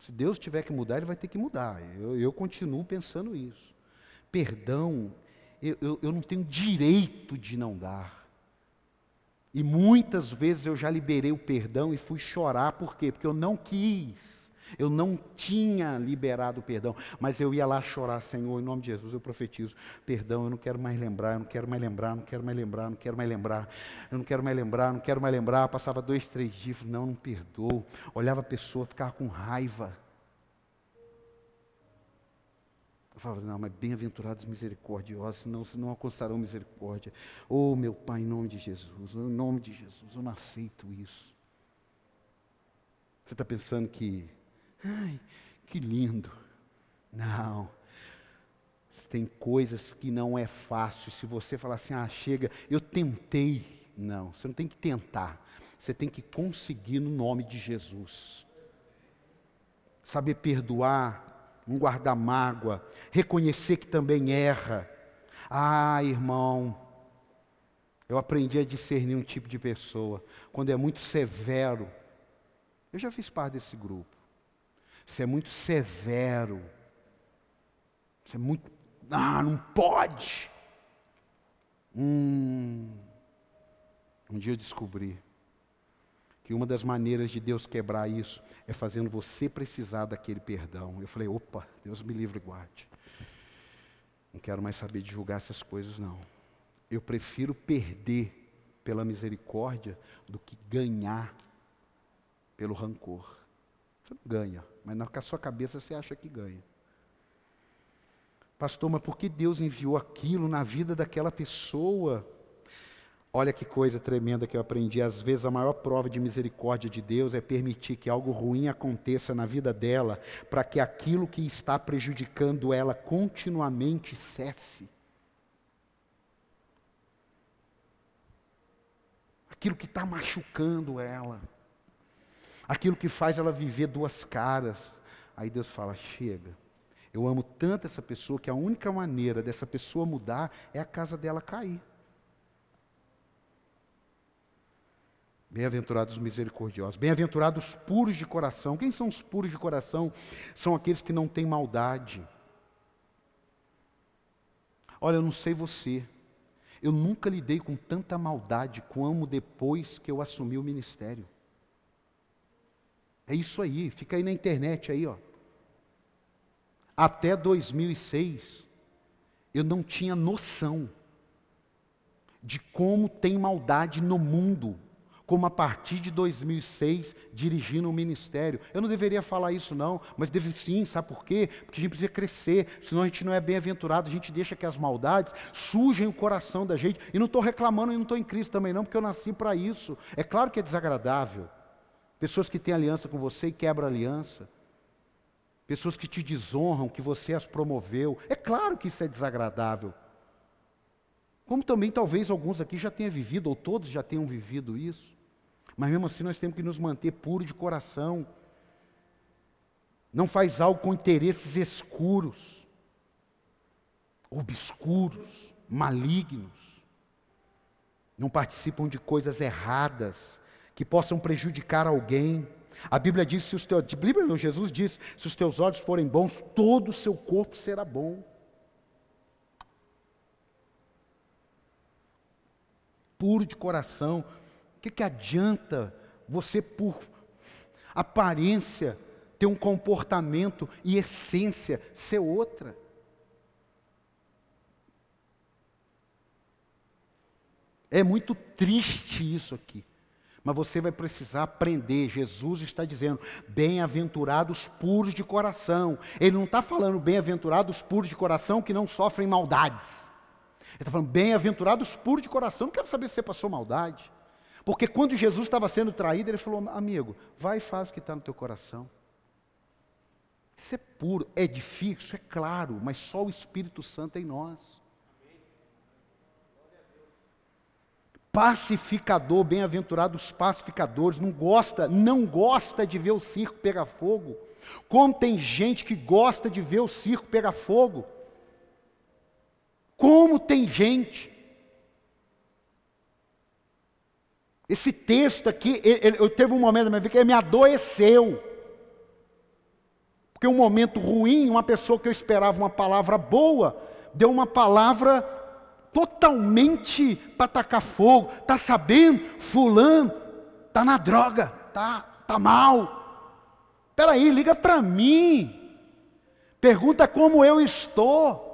Se Deus tiver que mudar, Ele vai ter que mudar. Eu, eu continuo pensando isso. Perdão, eu, eu, eu não tenho direito de não dar. E muitas vezes eu já liberei o perdão e fui chorar, por quê? Porque eu não quis. Eu não tinha liberado perdão, mas eu ia lá chorar, Senhor, em nome de Jesus, eu profetizo, perdão, eu não quero mais lembrar, eu não quero mais lembrar, não quero mais lembrar, não quero mais lembrar, eu não quero mais lembrar, não quero mais lembrar. Passava dois, três dias, não, não perdoo. Olhava a pessoa, ficava com raiva. Eu falava, não, mas bem-aventurados misericordiosos, senão, não alcançarão misericórdia. Oh, meu Pai, em nome de Jesus, em nome de Jesus, eu não aceito isso. Você está pensando que Ai, que lindo. Não. Tem coisas que não é fácil. Se você falar assim, ah, chega, eu tentei. Não, você não tem que tentar. Você tem que conseguir no nome de Jesus. Saber perdoar, não guardar mágoa, reconhecer que também erra. Ah, irmão, eu aprendi a discernir um tipo de pessoa. Quando é muito severo, eu já fiz parte desse grupo. Você é muito severo. Você é muito. Ah, não pode. Hum, um dia eu descobri que uma das maneiras de Deus quebrar isso é fazendo você precisar daquele perdão. Eu falei, opa, Deus me livre e guarde. Não quero mais saber de julgar essas coisas, não. Eu prefiro perder pela misericórdia do que ganhar pelo rancor. Você não ganha, mas na sua cabeça você acha que ganha. Pastor, mas por que Deus enviou aquilo na vida daquela pessoa? Olha que coisa tremenda que eu aprendi. Às vezes a maior prova de misericórdia de Deus é permitir que algo ruim aconteça na vida dela, para que aquilo que está prejudicando ela continuamente cesse. Aquilo que está machucando ela, aquilo que faz ela viver duas caras. Aí Deus fala: chega, eu amo tanto essa pessoa que a única maneira dessa pessoa mudar é a casa dela cair. Bem-aventurados os misericordiosos, bem-aventurados os puros de coração. Quem são os puros de coração? São aqueles que não têm maldade. Olha, eu não sei você, eu nunca lidei com tanta maldade como depois que eu assumi o ministério. É isso aí, fica aí na internet aí, ó. Até 2006, eu não tinha noção de como tem maldade no mundo, como a partir de 2006, dirigindo o ministério. Eu não deveria falar isso não, mas deve sim, sabe por quê? Porque a gente precisa crescer, senão a gente não é bem-aventurado, a gente deixa que as maldades sujem o coração da gente. E não estou reclamando e não estou em Cristo também não, porque eu nasci para isso. É claro que é desagradável. Pessoas que têm aliança com você e quebram aliança pessoas que te desonram, que você as promoveu. É claro que isso é desagradável. Como também talvez alguns aqui já tenham vivido, ou todos já tenham vivido isso. Mas mesmo assim nós temos que nos manter puro de coração. Não faz algo com interesses escuros, obscuros, malignos. Não participam de coisas erradas que possam prejudicar alguém. A Bíblia diz, se os teus, a Bíblia Jesus diz, se os teus olhos forem bons, todo o seu corpo será bom. Puro de coração. O que, que adianta você, por aparência, ter um comportamento e essência ser outra? É muito triste isso aqui. Mas você vai precisar aprender. Jesus está dizendo: bem-aventurados puros de coração. Ele não está falando bem-aventurados puros de coração que não sofrem maldades. Ele está falando bem-aventurados puros de coração. Não quero saber se você passou maldade. Porque quando Jesus estava sendo traído, ele falou: amigo, vai e faz o que está no teu coração. Isso é puro, é difícil, é claro, mas só o Espírito Santo é em nós. Pacificador, bem-aventurados pacificadores, não gosta, não gosta de ver o circo pegar fogo. Como tem gente que gosta de ver o circo pegar fogo? Como tem gente? Esse texto aqui, eu teve um momento da minha vida que ele me adoeceu. Porque um momento ruim, uma pessoa que eu esperava uma palavra boa, deu uma palavra totalmente para tacar fogo. Tá sabendo? Fulano tá na droga, tá tá mal. Espera aí, liga para mim. Pergunta como eu estou.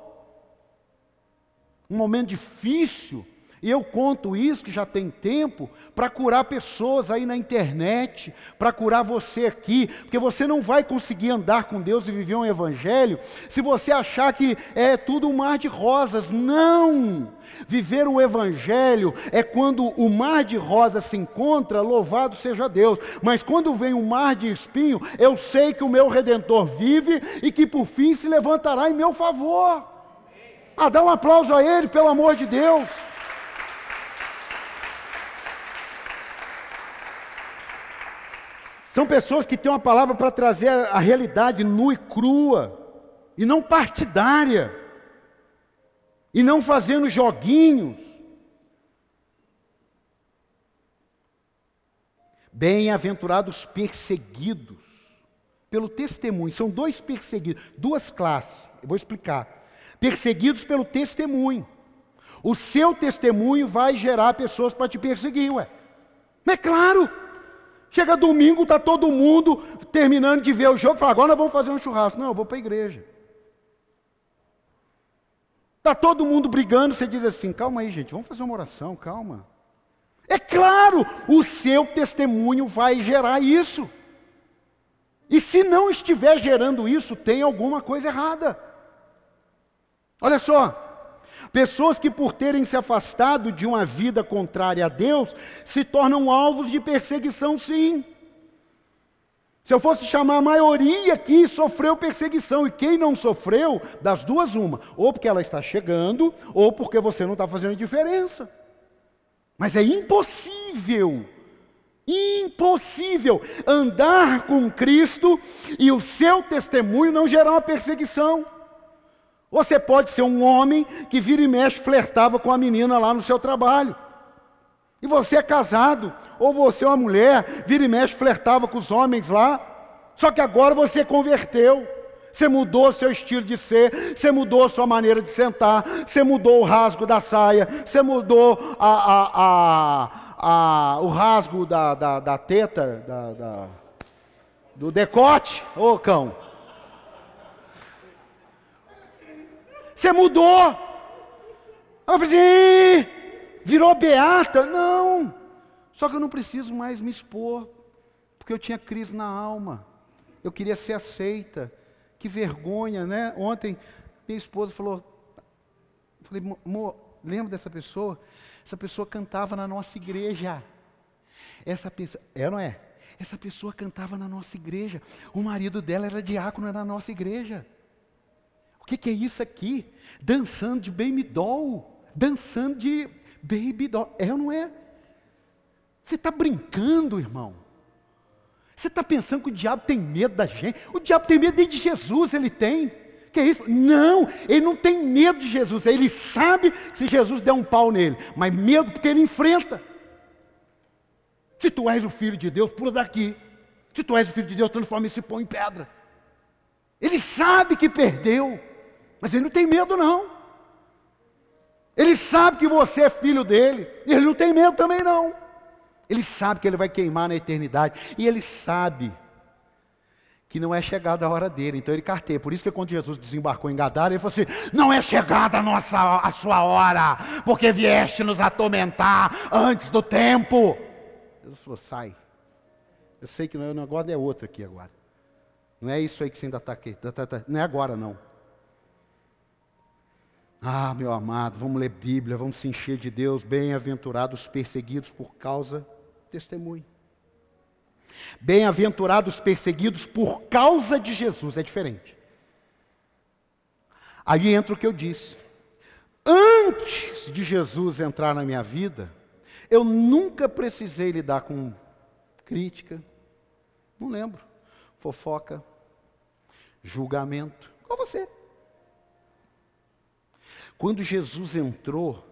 Um momento difícil. E eu conto isso, que já tem tempo, para curar pessoas aí na internet, para curar você aqui, porque você não vai conseguir andar com Deus e viver um evangelho se você achar que é tudo um mar de rosas. Não! Viver o evangelho é quando o mar de rosas se encontra, louvado seja Deus. Mas quando vem um mar de espinho, eu sei que o meu redentor vive e que por fim se levantará em meu favor. Ah, dá um aplauso a ele, pelo amor de Deus. São pessoas que têm uma palavra para trazer a, realidade nua e crua, e não partidária, e não fazendo joguinhos. Bem-aventurados perseguidos pelo testemunho. São dois perseguidos, duas classes. Eu vou explicar. Perseguidos pelo testemunho. O seu testemunho vai gerar pessoas para te perseguir, ué. Não é claro. Chega domingo, está todo mundo terminando de ver o jogo, fala, agora nós vamos fazer um churrasco. Não, eu vou para a igreja. Está todo mundo brigando, você diz assim, calma aí, gente, vamos fazer uma oração, calma. É claro, o seu testemunho vai gerar isso. E se não estiver gerando isso, tem alguma coisa errada. Olha só, pessoas que por terem se afastado de uma vida contrária a Deus, se tornam alvos de perseguição, sim. Se eu fosse chamar a maioria aqui, sofreu perseguição. E quem não sofreu, das duas, uma. Ou porque ela está chegando, ou porque você não está fazendo diferença. Mas é impossível, impossível andar com Cristo e o seu testemunho não gerar uma perseguição. Você pode ser um homem que vira e mexe, flertava com a menina lá no seu trabalho. E você é casado, ou você é uma mulher, vira e mexe, flertava com os homens lá. Só que agora você converteu. Você mudou seu estilo de ser, você mudou sua maneira de sentar, você mudou o rasgo da saia, você mudou a, a, a, o rasgo da, da, da teta, da, da, do decote, ô cão. Você mudou. Eu falei assim, virou beata. Não, só que eu não preciso mais me expor, porque eu tinha crise na alma. Eu queria ser aceita. Que vergonha, né? Ontem minha esposa falou, falei, amor, lembra dessa pessoa? Essa pessoa cantava na nossa igreja. Essa pessoa, é não é? Essa pessoa cantava na nossa igreja. O marido dela era diácono na nossa igreja. O que, que é isso aqui? Dançando de baby doll. Dançando de baby doll. É ou não é? Você está brincando, irmão? Você está pensando que o diabo tem medo da gente? O diabo tem medo de Jesus, ele tem. Que é isso? Não, ele não tem medo de Jesus. Ele sabe que se Jesus der um pau nele, mas medo porque ele enfrenta. Se tu és o filho de Deus, pula daqui. Se tu és o filho de Deus, transforma esse pão em pedra. Ele sabe que perdeu, mas ele não tem medo, não. Ele sabe que você é filho dele, e ele não tem medo também, não. Ele sabe que ele vai queimar na eternidade. E ele sabe que não é chegada a hora dele. Então ele carteia. Por isso que quando Jesus desembarcou em Gadara, ele falou assim: Não é chegada a, nossa, a sua hora, porque vieste nos atormentar antes do tempo. Jesus falou: Sai. Eu sei que o negócio é outro aqui agora. Não é isso aí que você ainda está aqui. Tá, tá, tá. Não é agora, não. Ah, meu amado, vamos ler Bíblia, vamos se encher de Deus. Bem-aventurados perseguidos por causa testemunho. Bem-aventurados perseguidos por causa de Jesus, é diferente. Aí entra o que eu disse. Antes de Jesus entrar na minha vida, eu nunca precisei lidar com crítica, não lembro, fofoca, julgamento, com você. Quando Jesus entrou,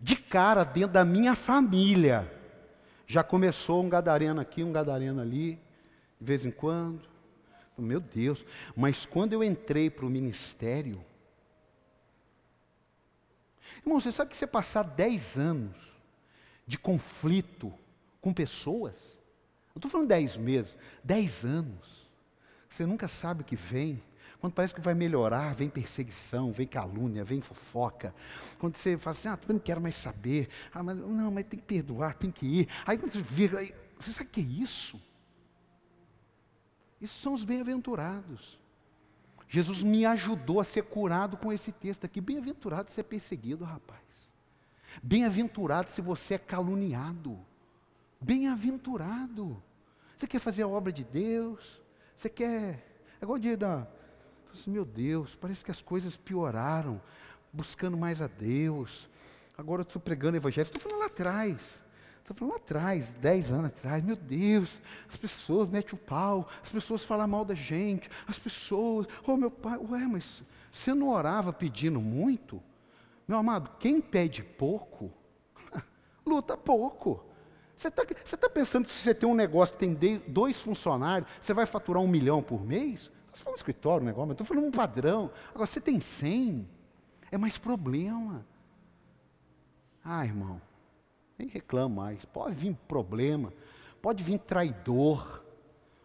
de cara dentro da minha família, já começou um gadareno aqui, um gadareno ali, de vez em quando. Meu Deus, mas quando eu entrei para o ministério, irmão, você sabe que você passar 10 anos de conflito com pessoas, não estou falando 10 meses, 10 anos, você nunca sabe o que vem, quando parece que vai melhorar, vem perseguição, vem calúnia, vem fofoca. Quando você fala assim, ah, eu não quero mais saber. Ah, mas não, mas tem que perdoar, tem que ir. Aí quando você vira, você sabe o que é isso? Isso são os bem-aventurados. Jesus me ajudou a ser curado com esse texto aqui. Bem-aventurado ser perseguido, rapaz. Bem-aventurado se você é caluniado. Bem-aventurado. Você quer fazer a obra de Deus? Você quer. É igual o dia da, meu Deus, parece que as coisas pioraram, buscando mais a Deus. Agora eu estou pregando evangelho, estou falando lá atrás. Estou falando lá atrás, dez anos atrás, meu Deus, as pessoas metem o pau, as pessoas falam mal da gente, as pessoas, oh meu pai, ué, mas você não orava pedindo muito? Meu amado, quem pede pouco, luta pouco. Você está tá pensando que se você tem um negócio que tem dois funcionários, você vai faturar um milhão por mês? Você fala um escritório, um negócio, mas estou falando um padrão. Agora, você tem 100, é mais problema. Ah, irmão, nem reclama mais. Pode vir problema, pode vir traidor,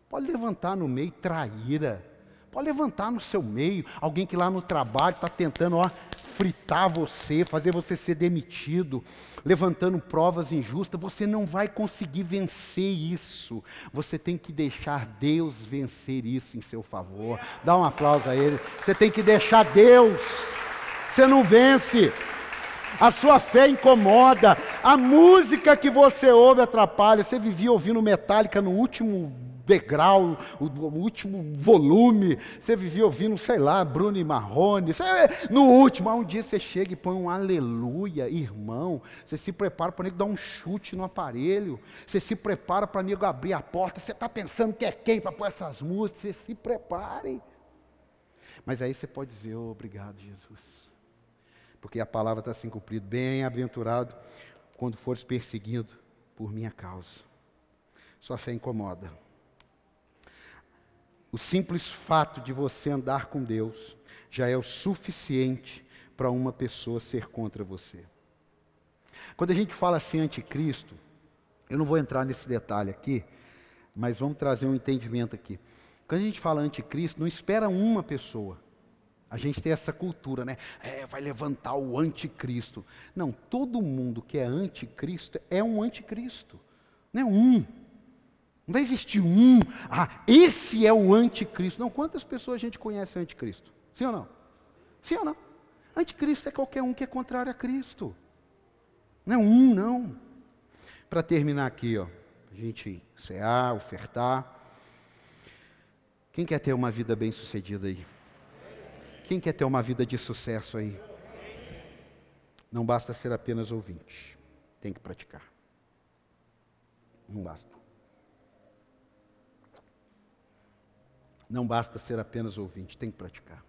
pode levantar no meio traíra, pode levantar no seu meio alguém que lá no trabalho está tentando ó, fritar você, fazer você ser demitido, levantando provas injustas. Você não vai conseguir vencer isso. Você tem que deixar Deus vencer isso em seu favor. Dá um aplauso a Ele. Você tem que deixar Deus. Você não vence a sua fé incomoda, a música que você ouve atrapalha. Você vivia ouvindo Metallica no último degrau, o, o, último volume, você vivia ouvindo, sei lá, Bruno e Marrone, você, no último, um dia você chega e põe um aleluia, irmão, você se prepara para nego dar um chute no aparelho, você se prepara para nego abrir a porta, você está pensando que é quem para pôr essas músicas, você se prepare. Mas aí você pode dizer, oh, obrigado, Jesus porque a palavra está assim cumprida. Bem-aventurado quando fores perseguido por minha causa. Sua fé incomoda. O simples fato de você andar com Deus já é o suficiente para uma pessoa ser contra você. Quando a gente fala assim anticristo, eu não vou entrar nesse detalhe aqui, mas vamos trazer um entendimento aqui. Quando a gente fala anticristo, não espera uma pessoa. A gente tem essa cultura, né? É, vai levantar o anticristo. Não, todo mundo que é anticristo é um anticristo. Não é um. Não vai existir um. Ah, esse é o anticristo. Não, quantas pessoas a gente conhece anticristo? Sim ou não? Sim ou não? Anticristo é qualquer um que é contrário a Cristo. Não é um, não. Para terminar aqui, ó, a gente cear, ofertar. Quem quer ter uma vida bem sucedida aí? Quem quer ter uma vida de sucesso aí? Não basta ser apenas ouvinte, tem que praticar. Não basta. Não basta ser apenas ouvinte, tem que praticar.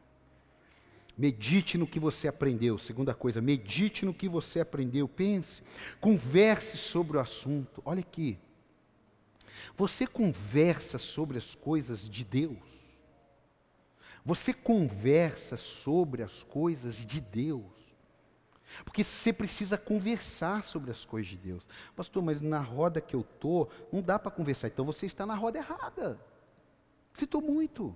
Medite no que você aprendeu. Segunda coisa, medite no que você aprendeu. Pense, converse sobre o assunto. Olha aqui. Você conversa sobre as coisas de Deus. Você conversa sobre as coisas de Deus. Porque você precisa conversar sobre as coisas de Deus. Pastor, mas na roda que eu estou, não dá para conversar. Então você está na roda errada. Citou muito.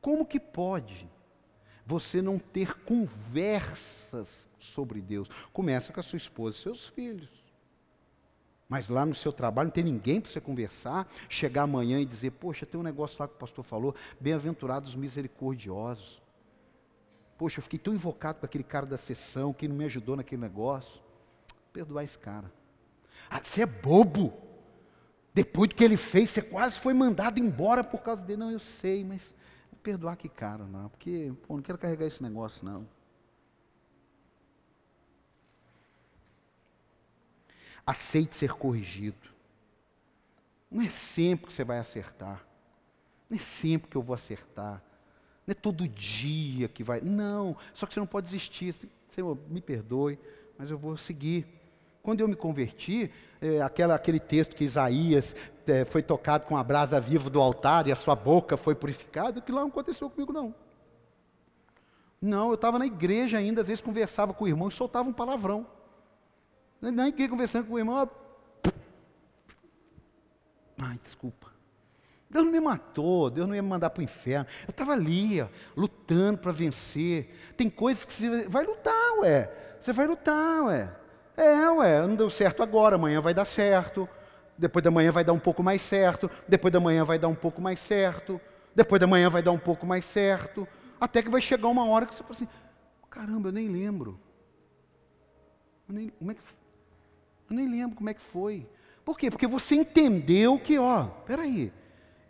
Como que pode você não ter conversas sobre Deus? Começa com a sua esposa e seus filhos. Mas lá no seu trabalho não tem ninguém para você conversar, chegar amanhã e dizer, poxa, tem um negócio lá que o pastor falou, bem-aventurados os misericordiosos. Poxa, eu fiquei tão invocado com aquele cara da sessão que não me ajudou naquele negócio. Perdoar esse cara. Ah, você é bobo. Depois do que ele fez, você quase foi mandado embora por causa dele. Não, eu sei, mas perdoar que cara, não, porque pô, não quero carregar esse negócio, não. Aceite ser corrigido. Não é sempre que você vai acertar. Não é sempre que eu vou acertar. Não é todo dia que vai. Não, só que você não pode desistir. Senhor, me perdoe, mas eu vou seguir. Quando eu me converti, é, aquela, aquele texto que Isaías é, foi tocado com a brasa viva do altar e a sua boca foi purificada, aquilo lá não aconteceu comigo, não. Não, eu estava na igreja ainda, às vezes conversava com o irmão e soltava um palavrão. Nem que conversando com o irmão. Ai, desculpa. Deus não me matou, Deus não ia me mandar para o inferno. Eu estava ali, ó, lutando para vencer. Tem coisas que você vai lutar, ué. Você vai lutar, ué. É, ué, não deu certo agora, amanhã vai dar certo. Depois da manhã vai dar um pouco mais certo. Depois da manhã vai dar um pouco mais certo. Depois da manhã vai dar um pouco mais certo. Até que vai chegar uma hora que você fala assim: caramba, eu nem lembro. Eu nem, como é que eu nem lembro como é que foi. Por quê? Porque você entendeu que, ó, peraí,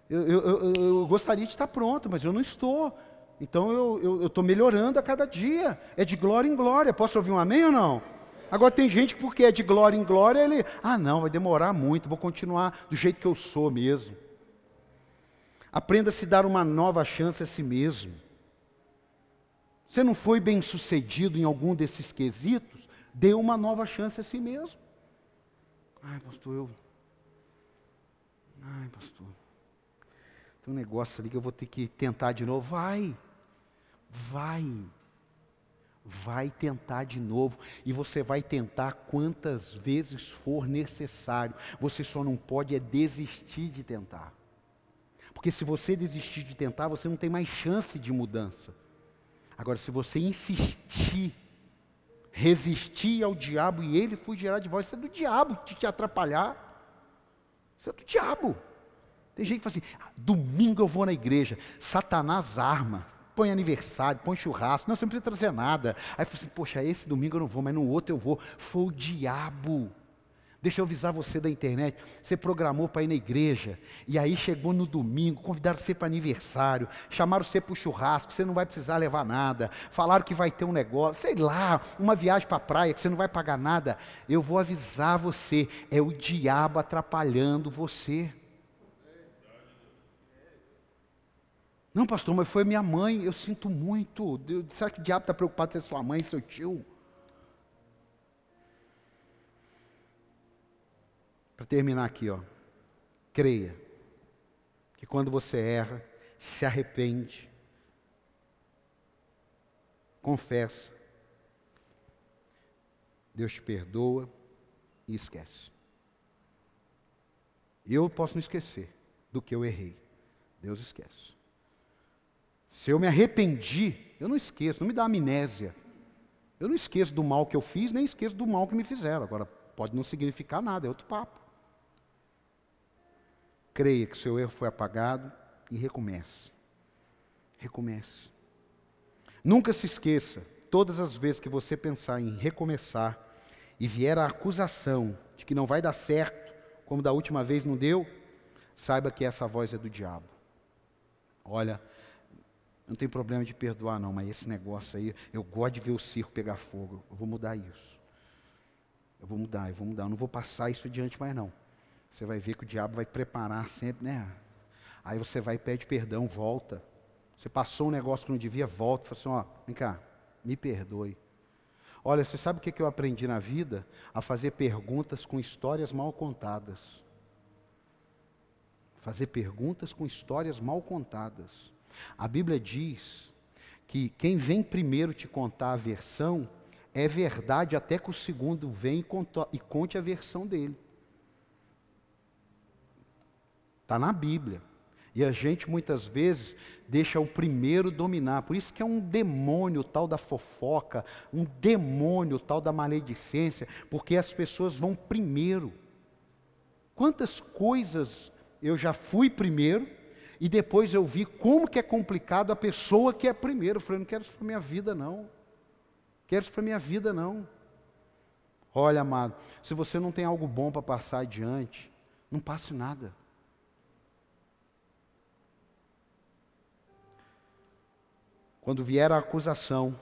eu, eu, eu, eu gostaria de estar pronto, mas eu não estou. Então eu estou melhorando a cada dia. É de glória em glória. Posso ouvir um amém ou não? Agora tem gente que porque é de glória em glória, ele, ah não, vai demorar muito, vou continuar do jeito que eu sou mesmo. Aprenda a se dar uma nova chance a si mesmo. Você não foi bem sucedido em algum desses quesitos? Dê uma nova chance a si mesmo. Ai, pastor, eu. Ai, pastor. Tem um negócio ali que eu vou ter que tentar de novo. Vai. Vai. Vai tentar de novo e você vai tentar quantas vezes for necessário. Você só não pode é desistir de tentar. Porque se você desistir de tentar, você não tem mais chance de mudança. Agora, se você insistir, resistir ao diabo e ele fugirá de vós, isso é do diabo de te atrapalhar. Isso é do diabo. Tem gente que fala assim: ah, domingo eu vou na igreja, Satanás arma põe aniversário, põe churrasco, não, você não precisa trazer nada. Aí eu assim, poxa, esse domingo eu não vou, mas no outro eu vou. Foi o diabo. Deixa eu avisar você da internet. Você programou para ir na igreja, e aí chegou no domingo, convidaram você para aniversário, chamaram você para o churrasco, você não vai precisar levar nada, falaram que vai ter um negócio, sei lá, uma viagem para a praia, que você não vai pagar nada. Eu vou avisar você, é o diabo atrapalhando você. Não, pastor, mas foi minha mãe, eu sinto muito. Deus, será que o diabo está preocupado se é sua mãe, seu tio? Para terminar aqui, ó. Creia que quando você erra, se arrepende, confessa, Deus te perdoa e esquece. Eu posso não esquecer do que eu errei. Deus esquece. Se eu me arrependi, eu não esqueço, não me dá amnésia. Eu não esqueço do mal que eu fiz, nem esqueço do mal que me fizeram. Agora, pode não significar nada, é outro papo. Creia que seu erro foi apagado e recomece. Recomece. Nunca se esqueça, todas as vezes que você pensar em recomeçar e vier a acusação de que não vai dar certo, como da última vez não deu, saiba que essa voz é do diabo. Olha, não tem problema de perdoar, não, mas esse negócio aí, eu gosto de ver o circo pegar fogo. Eu vou mudar isso. Eu vou mudar, eu vou mudar. Eu não vou passar isso adiante mais, não. Você vai ver que o diabo vai preparar sempre, né? Aí você vai e pede perdão, volta. Você passou um negócio que não devia, volta. Fala assim: ó, vem cá, me perdoe. Olha, você sabe o que eu aprendi na vida? A fazer perguntas com histórias mal contadas. Fazer perguntas com histórias mal contadas. A Bíblia diz que quem vem primeiro te contar a versão é verdade até que o segundo vem e conte a versão dele. Está na Bíblia. E a gente muitas vezes deixa o primeiro dominar. Por isso que é um demônio tal da fofoca, um demônio tal da maledicência, porque as pessoas vão primeiro. Quantas coisas eu já fui primeiro e depois eu vi como que é complicado a pessoa que é primeiro. Eu falei, não quero isso para minha vida, não. Quero isso para minha vida, não. Olha, amado, se você não tem algo bom para passar adiante, não passe nada. Quando vier a acusação,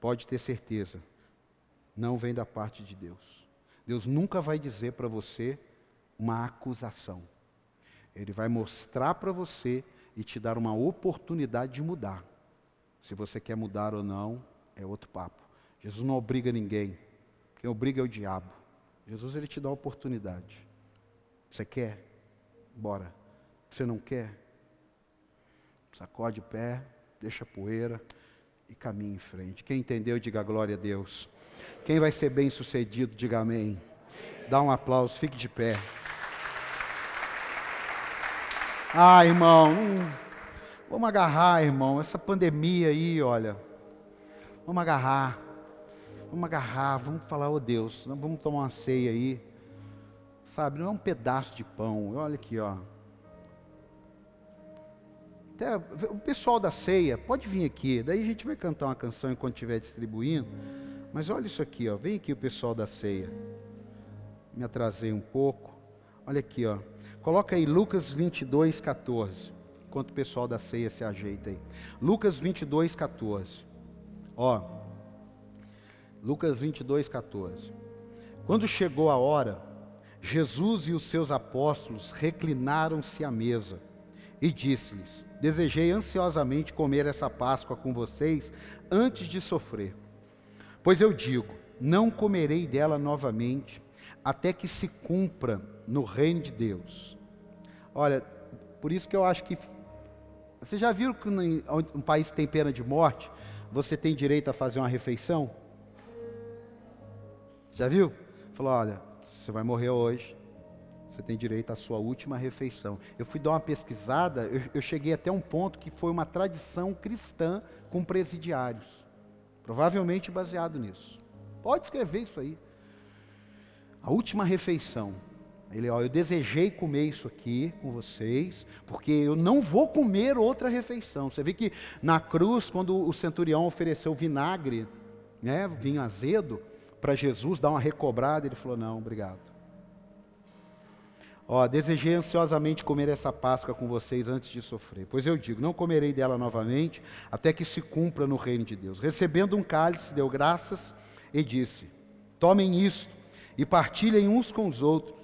pode ter certeza, não vem da parte de Deus. Deus nunca vai dizer para você uma acusação. Ele vai mostrar para você e te dar uma oportunidade de mudar. Se você quer mudar ou não, é outro papo. Jesus não obriga ninguém. Quem obriga é o diabo. Jesus ele te dá a oportunidade. Você quer? Bora. Você não quer? Sacode o pé, deixa a poeira e caminhe em frente. Quem entendeu, diga glória a Deus. Quem vai ser bem sucedido, diga amém. Dá um aplauso, fique de pé. Ah, irmão, hum, vamos agarrar, irmão, essa pandemia aí, olha. Vamos agarrar. Vamos agarrar, vamos falar, oh Deus, vamos tomar uma ceia aí. Sabe, não é um pedaço de pão. Olha aqui, ó. Até, o pessoal da ceia, pode vir aqui. Daí a gente vai cantar uma canção enquanto estiver distribuindo. Mas olha isso aqui, ó. Vem aqui o pessoal da ceia. Me atrasei um pouco. Olha aqui, ó. Coloca aí Lucas 22, 14. Enquanto o pessoal da ceia se ajeita aí. Lucas 22, 14. Ó. Lucas 22, 14. Quando chegou a hora, Jesus e os seus apóstolos reclinaram-se à mesa e disse-lhes: Desejei ansiosamente comer essa Páscoa com vocês antes de sofrer. Pois eu digo: não comerei dela novamente, até que se cumpra no reino de Deus. Olha, por isso que eu acho que. Vocês já viram que um país tem pena de morte? você tem direito a fazer uma refeição? Já viu? Falou: olha, você vai morrer hoje, você tem direito à sua última refeição. Eu fui dar uma pesquisada, eu, eu cheguei até um ponto que foi uma tradição cristã com presidiários. Provavelmente baseado nisso. Pode escrever isso aí. A última refeição. Ele, ó, eu desejei comer isso aqui com vocês, porque eu não vou comer outra refeição. Você vê que na cruz, quando o centurião ofereceu vinagre, né, vinho azedo, para Jesus dar uma recobrada, ele falou: Não, obrigado. Ó, desejei ansiosamente comer essa Páscoa com vocês antes de sofrer. Pois eu digo: não comerei dela novamente, até que se cumpra no reino de Deus. Recebendo um cálice, deu graças e disse: Tomem isto e partilhem uns com os outros,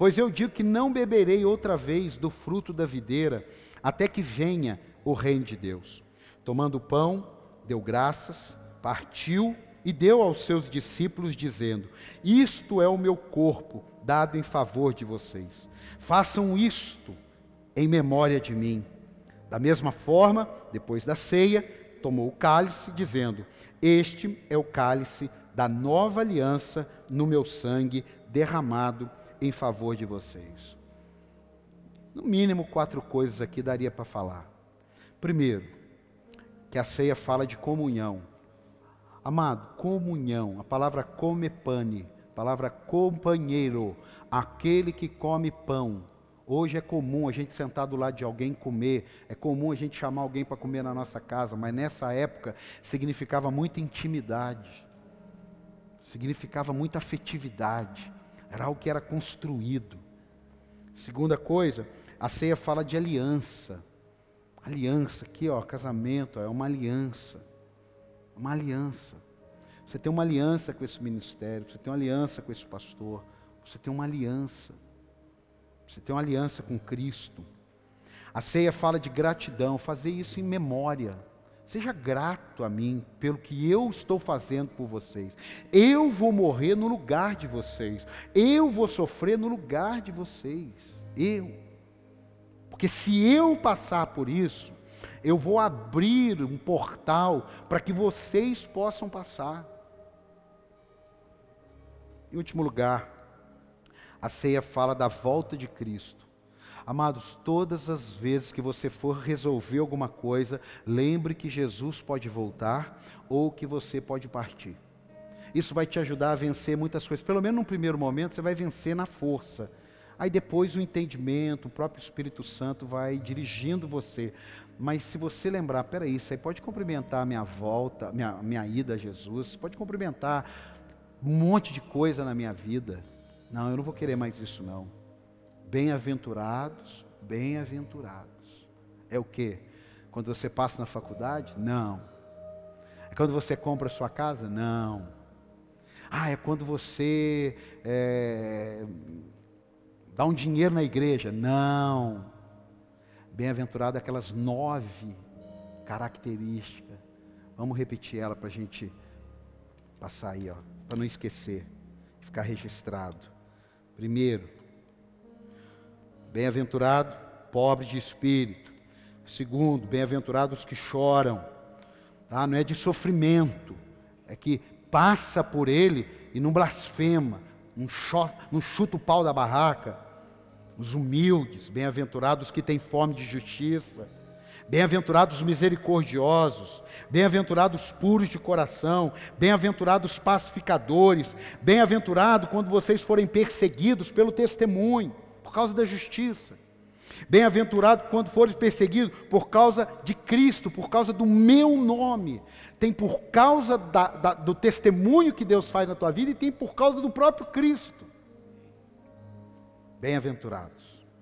pois eu digo que não beberei outra vez do fruto da videira, até que venha o reino de Deus. Tomando o pão, deu graças, partiu e deu aos seus discípulos, dizendo: Isto é o meu corpo, dado em favor de vocês. Façam isto em memória de mim. Da mesma forma, depois da ceia, tomou o cálice, dizendo: Este é o cálice da nova aliança no meu sangue, derramado em favor de vocês. No mínimo, quatro coisas aqui daria para falar. Primeiro, que a ceia fala de comunhão. Amado, comunhão, a palavra come pane, a palavra companheiro, aquele que come pão. Hoje é comum a gente sentar do lado de alguém comer, é comum a gente chamar alguém para comer na nossa casa, mas nessa época significava muita intimidade, significava muita afetividade, era algo que era construído. Segunda coisa, a ceia fala de aliança. Aliança, aqui ó, casamento, é uma aliança. Uma aliança. Você tem uma aliança com esse ministério, você tem uma aliança com esse pastor, você tem uma aliança. Você tem uma aliança com Cristo. A ceia fala de gratidão, fazer isso em memória. Seja grato a mim pelo que eu estou fazendo por vocês. Eu vou morrer no lugar de vocês. Eu vou sofrer no lugar de vocês. Eu. Porque se eu passar por isso, eu vou abrir um portal para que vocês possam passar. Em último lugar, a ceia fala da volta de Cristo. Amados, todas as vezes que você for resolver alguma coisa, lembre que Jesus pode voltar ou que você pode partir. Isso vai te ajudar a vencer muitas coisas. Pelo menos num primeiro momento, você vai vencer na força. Aí depois o entendimento, o próprio Espírito Santo vai dirigindo você. Mas se você lembrar, peraí, você pode cumprimentar a minha volta, minha, minha ida a Jesus, pode cumprimentar um monte de coisa na minha vida. Não, eu não vou querer mais isso não. Bem-aventurados, bem-aventurados. É o que? Quando você passa na faculdade? Não. É quando você compra a sua casa? Não. Ah, é quando você é, dá um dinheiro na igreja? Não. Bem-aventurado aquelas nove características. Vamos repetir ela para a gente passar aí, ó, para não esquecer, ficar registrado. Primeiro, bem-aventurado, pobre de espírito. Segundo, bem-aventurados que choram. Tá? Não é de sofrimento, é que passa por ele e não blasfema, não, não chuta o pau da barraca os humildes, bem-aventurados que têm fome de justiça, bem-aventurados os misericordiosos, bem-aventurados puros de coração, bem-aventurados pacificadores, bem-aventurado quando vocês forem perseguidos pelo testemunho, por causa da justiça. Bem-aventurado quando forem perseguidos por causa de Cristo, por causa do meu nome. Tem por causa da, da, do testemunho que Deus faz na tua vida e tem por causa do próprio Cristo. Bem-aventurados.